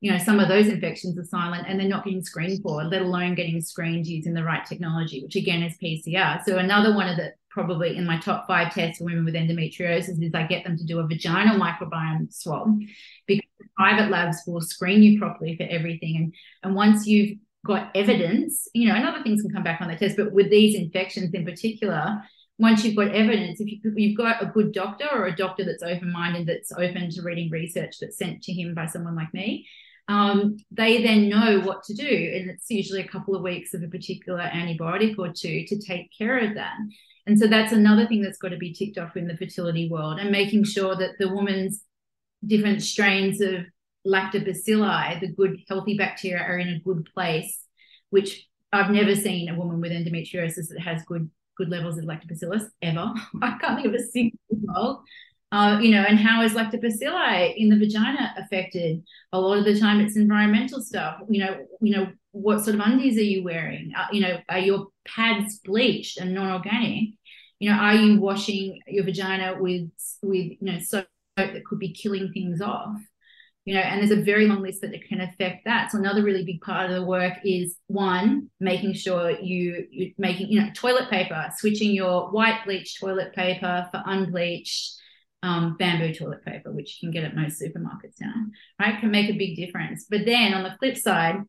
You know, some of those infections are silent and they're not getting screened for, let alone getting screened using the right technology, which again is PCR. So another one of the probably in my top five tests for women with endometriosis is I get them to do a vaginal microbiome swab because private labs will screen you properly for everything. And, and once you've got evidence, you know, and other things can come back on the test, but with these infections in particular, once you've got evidence, if you, you've got a good doctor or a doctor that's open minded, that's open to reading research that's sent to him by someone like me, um, they then know what to do. And it's usually a couple of weeks of a particular antibiotic or two to take care of that. And so that's another thing that's got to be ticked off in the fertility world and making sure that the woman's different strains of lactobacilli, the good healthy bacteria, are in a good place, which I've never seen a woman with endometriosis that has good good levels of lactobacillus ever. I can't think of a single result. Uh, you know, and how is lactobacilli in the vagina affected? A lot of the time, it's environmental stuff. You know, you know, what sort of undies are you wearing? Uh, you know, are your pads bleached and non-organic? You know are you washing your vagina with with you know soap that could be killing things off? You know and there's a very long list that can affect that. So another really big part of the work is one making sure you you're making you know toilet paper switching your white bleached toilet paper for unbleached um, bamboo toilet paper which you can get at most supermarkets now right? Can make a big difference. But then on the flip side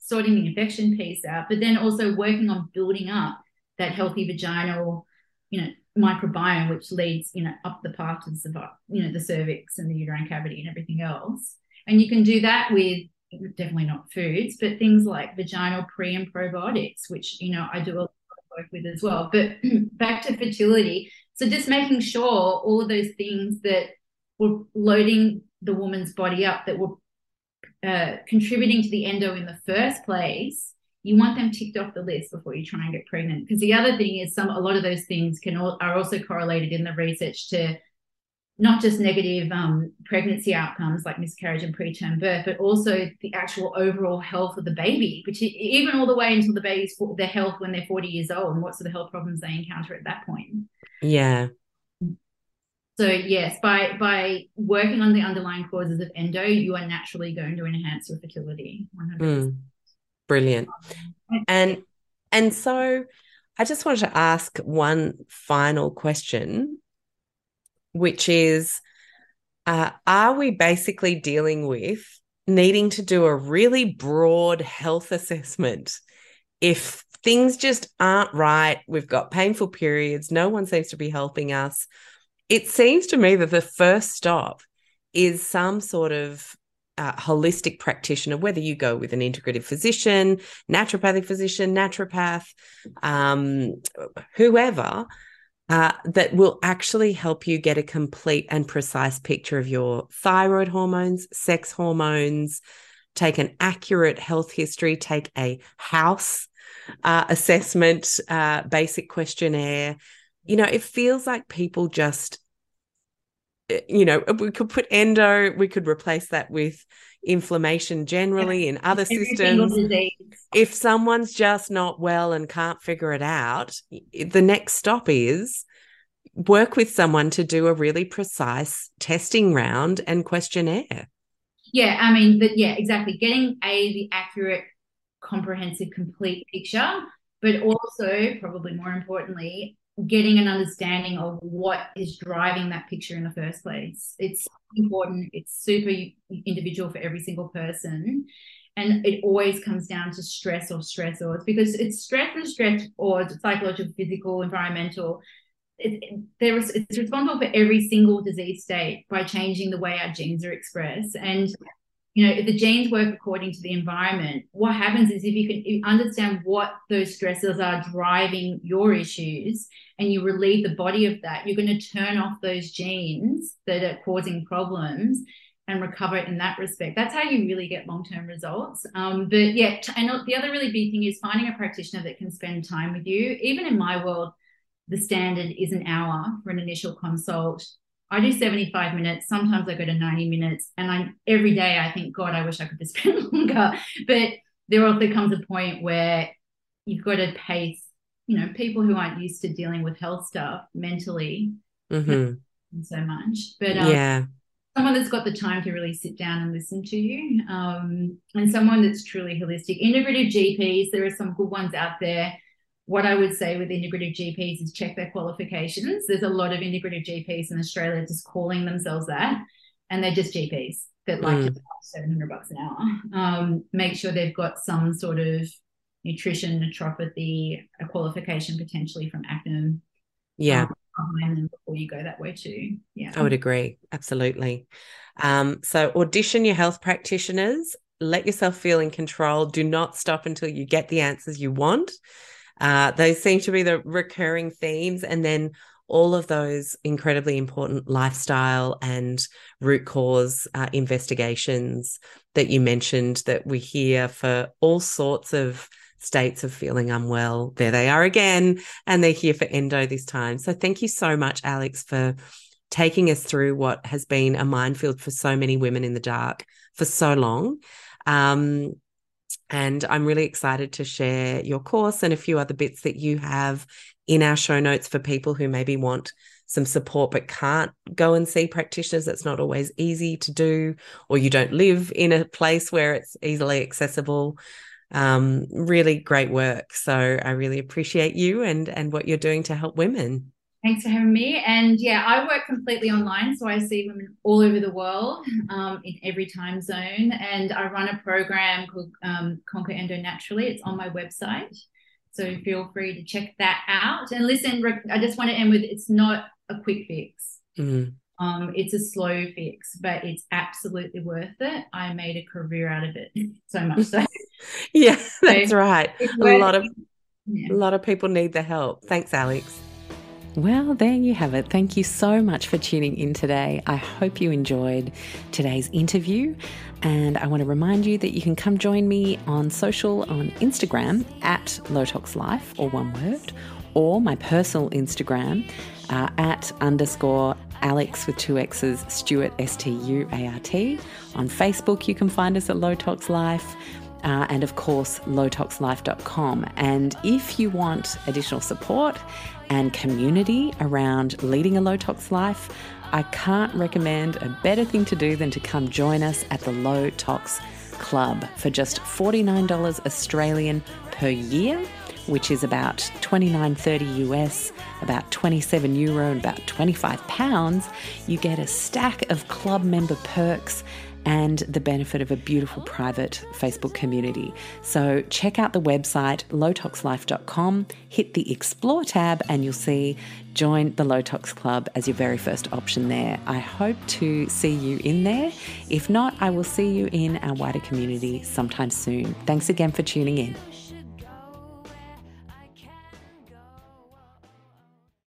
sorting the infection piece out but then also working on building up that healthy vaginal you know, microbiome, which leads, you know, up the path to the, you know, the cervix and the uterine cavity and everything else. And you can do that with definitely not foods, but things like vaginal pre and probiotics, which, you know, I do a lot of work with as well. But back to fertility. So just making sure all of those things that were loading the woman's body up that were uh, contributing to the endo in the first place you want them ticked off the list before you try and get pregnant. Because the other thing is some a lot of those things can all, are also correlated in the research to not just negative um, pregnancy outcomes like miscarriage and preterm birth, but also the actual overall health of the baby, which even all the way until the baby's their health when they're 40 years old and what sort of health problems they encounter at that point. Yeah. So yes, by by working on the underlying causes of endo, you are naturally going to enhance your fertility. 100%. Mm. Brilliant. And and so I just wanted to ask one final question, which is uh, are we basically dealing with needing to do a really broad health assessment if things just aren't right? We've got painful periods, no one seems to be helping us. It seems to me that the first stop is some sort of uh, holistic practitioner, whether you go with an integrative physician, naturopathic physician, naturopath, um, whoever, uh, that will actually help you get a complete and precise picture of your thyroid hormones, sex hormones, take an accurate health history, take a house uh, assessment, uh, basic questionnaire. You know, it feels like people just, Eh, you know, uh, we could put endo, we could replace that with inflammation generally in other systems. If someone's just not well and can't figure it out, the next stop is work with someone to do a really precise testing round and questionnaire. Yeah, I mean, but yeah, exactly. Getting a the accurate, comprehensive, complete picture, but also probably more importantly, getting an understanding of what is driving that picture in the first place. It's important. It's super individual for every single person. And it always comes down to stress or stressors because it's stress and stress or psychological, physical, environmental it, there is, it's responsible for every single disease state by changing the way our genes are expressed. And you know, if the genes work according to the environment, what happens is if you can understand what those stressors are driving your issues and you relieve the body of that, you're going to turn off those genes that are causing problems and recover in that respect. That's how you really get long term results. Um, but yeah, and the other really big thing is finding a practitioner that can spend time with you. Even in my world, the standard is an hour for an initial consult. I do 75 minutes. Sometimes I go to 90 minutes. And I every day I think, God, I wish I could just spend longer. But there also comes a point where you've got to pace, you know, people who aren't used to dealing with health stuff mentally mm-hmm. so much. But um, yeah. Someone that's got the time to really sit down and listen to you, um, and someone that's truly holistic. Integrative GPs, there are some good ones out there what I would say with integrative GPs is check their qualifications. There's a lot of integrative GPs in Australia just calling themselves that, and they're just GPs that like mm. to seven hundred bucks an hour. Um, make sure they've got some sort of nutrition, naturopathy, a qualification potentially from ACNEM. Yeah. Um, behind them before you go that way too. Yeah. I would agree. Absolutely. Um, so audition your health practitioners. Let yourself feel in control. Do not stop until you get the answers you want. Uh, those seem to be the recurring themes. And then all of those incredibly important lifestyle and root cause uh, investigations that you mentioned that we hear for all sorts of states of feeling unwell. There they are again, and they're here for endo this time. So thank you so much, Alex, for taking us through what has been a minefield for so many women in the dark for so long. Um, and I'm really excited to share your course and a few other bits that you have in our show notes for people who maybe want some support but can't go and see practitioners. It's not always easy to do, or you don't live in a place where it's easily accessible. Um, really great work. So I really appreciate you and and what you're doing to help women. Thanks for having me. And yeah, I work completely online. So I see women all over the world um, in every time zone. And I run a program called um, Conquer Endo Naturally. It's on my website. So feel free to check that out. And listen, I just want to end with it's not a quick fix. Mm. Um, it's a slow fix, but it's absolutely worth it. I made a career out of it so much. So yeah, that's so right. A lot of yeah. a lot of people need the help. Thanks, Alex. Well, there you have it. Thank you so much for tuning in today. I hope you enjoyed today's interview. And I want to remind you that you can come join me on social on Instagram at Low Tox Life, or one word, or my personal Instagram uh, at underscore Alex with two X's, Stuart, S T U A R T. On Facebook, you can find us at Low Tox Life. Uh, and of course, lowtoxlife.com. And if you want additional support and community around leading a low tox life, I can't recommend a better thing to do than to come join us at the Low Tox Club for just $49 Australian per year, which is about 29.30 US, about 27 euro, and about 25 pounds. You get a stack of club member perks and the benefit of a beautiful private Facebook community. So check out the website lowtoxlife.com, hit the Explore tab, and you'll see join the Low Tox Club as your very first option there. I hope to see you in there. If not, I will see you in our wider community sometime soon. Thanks again for tuning in.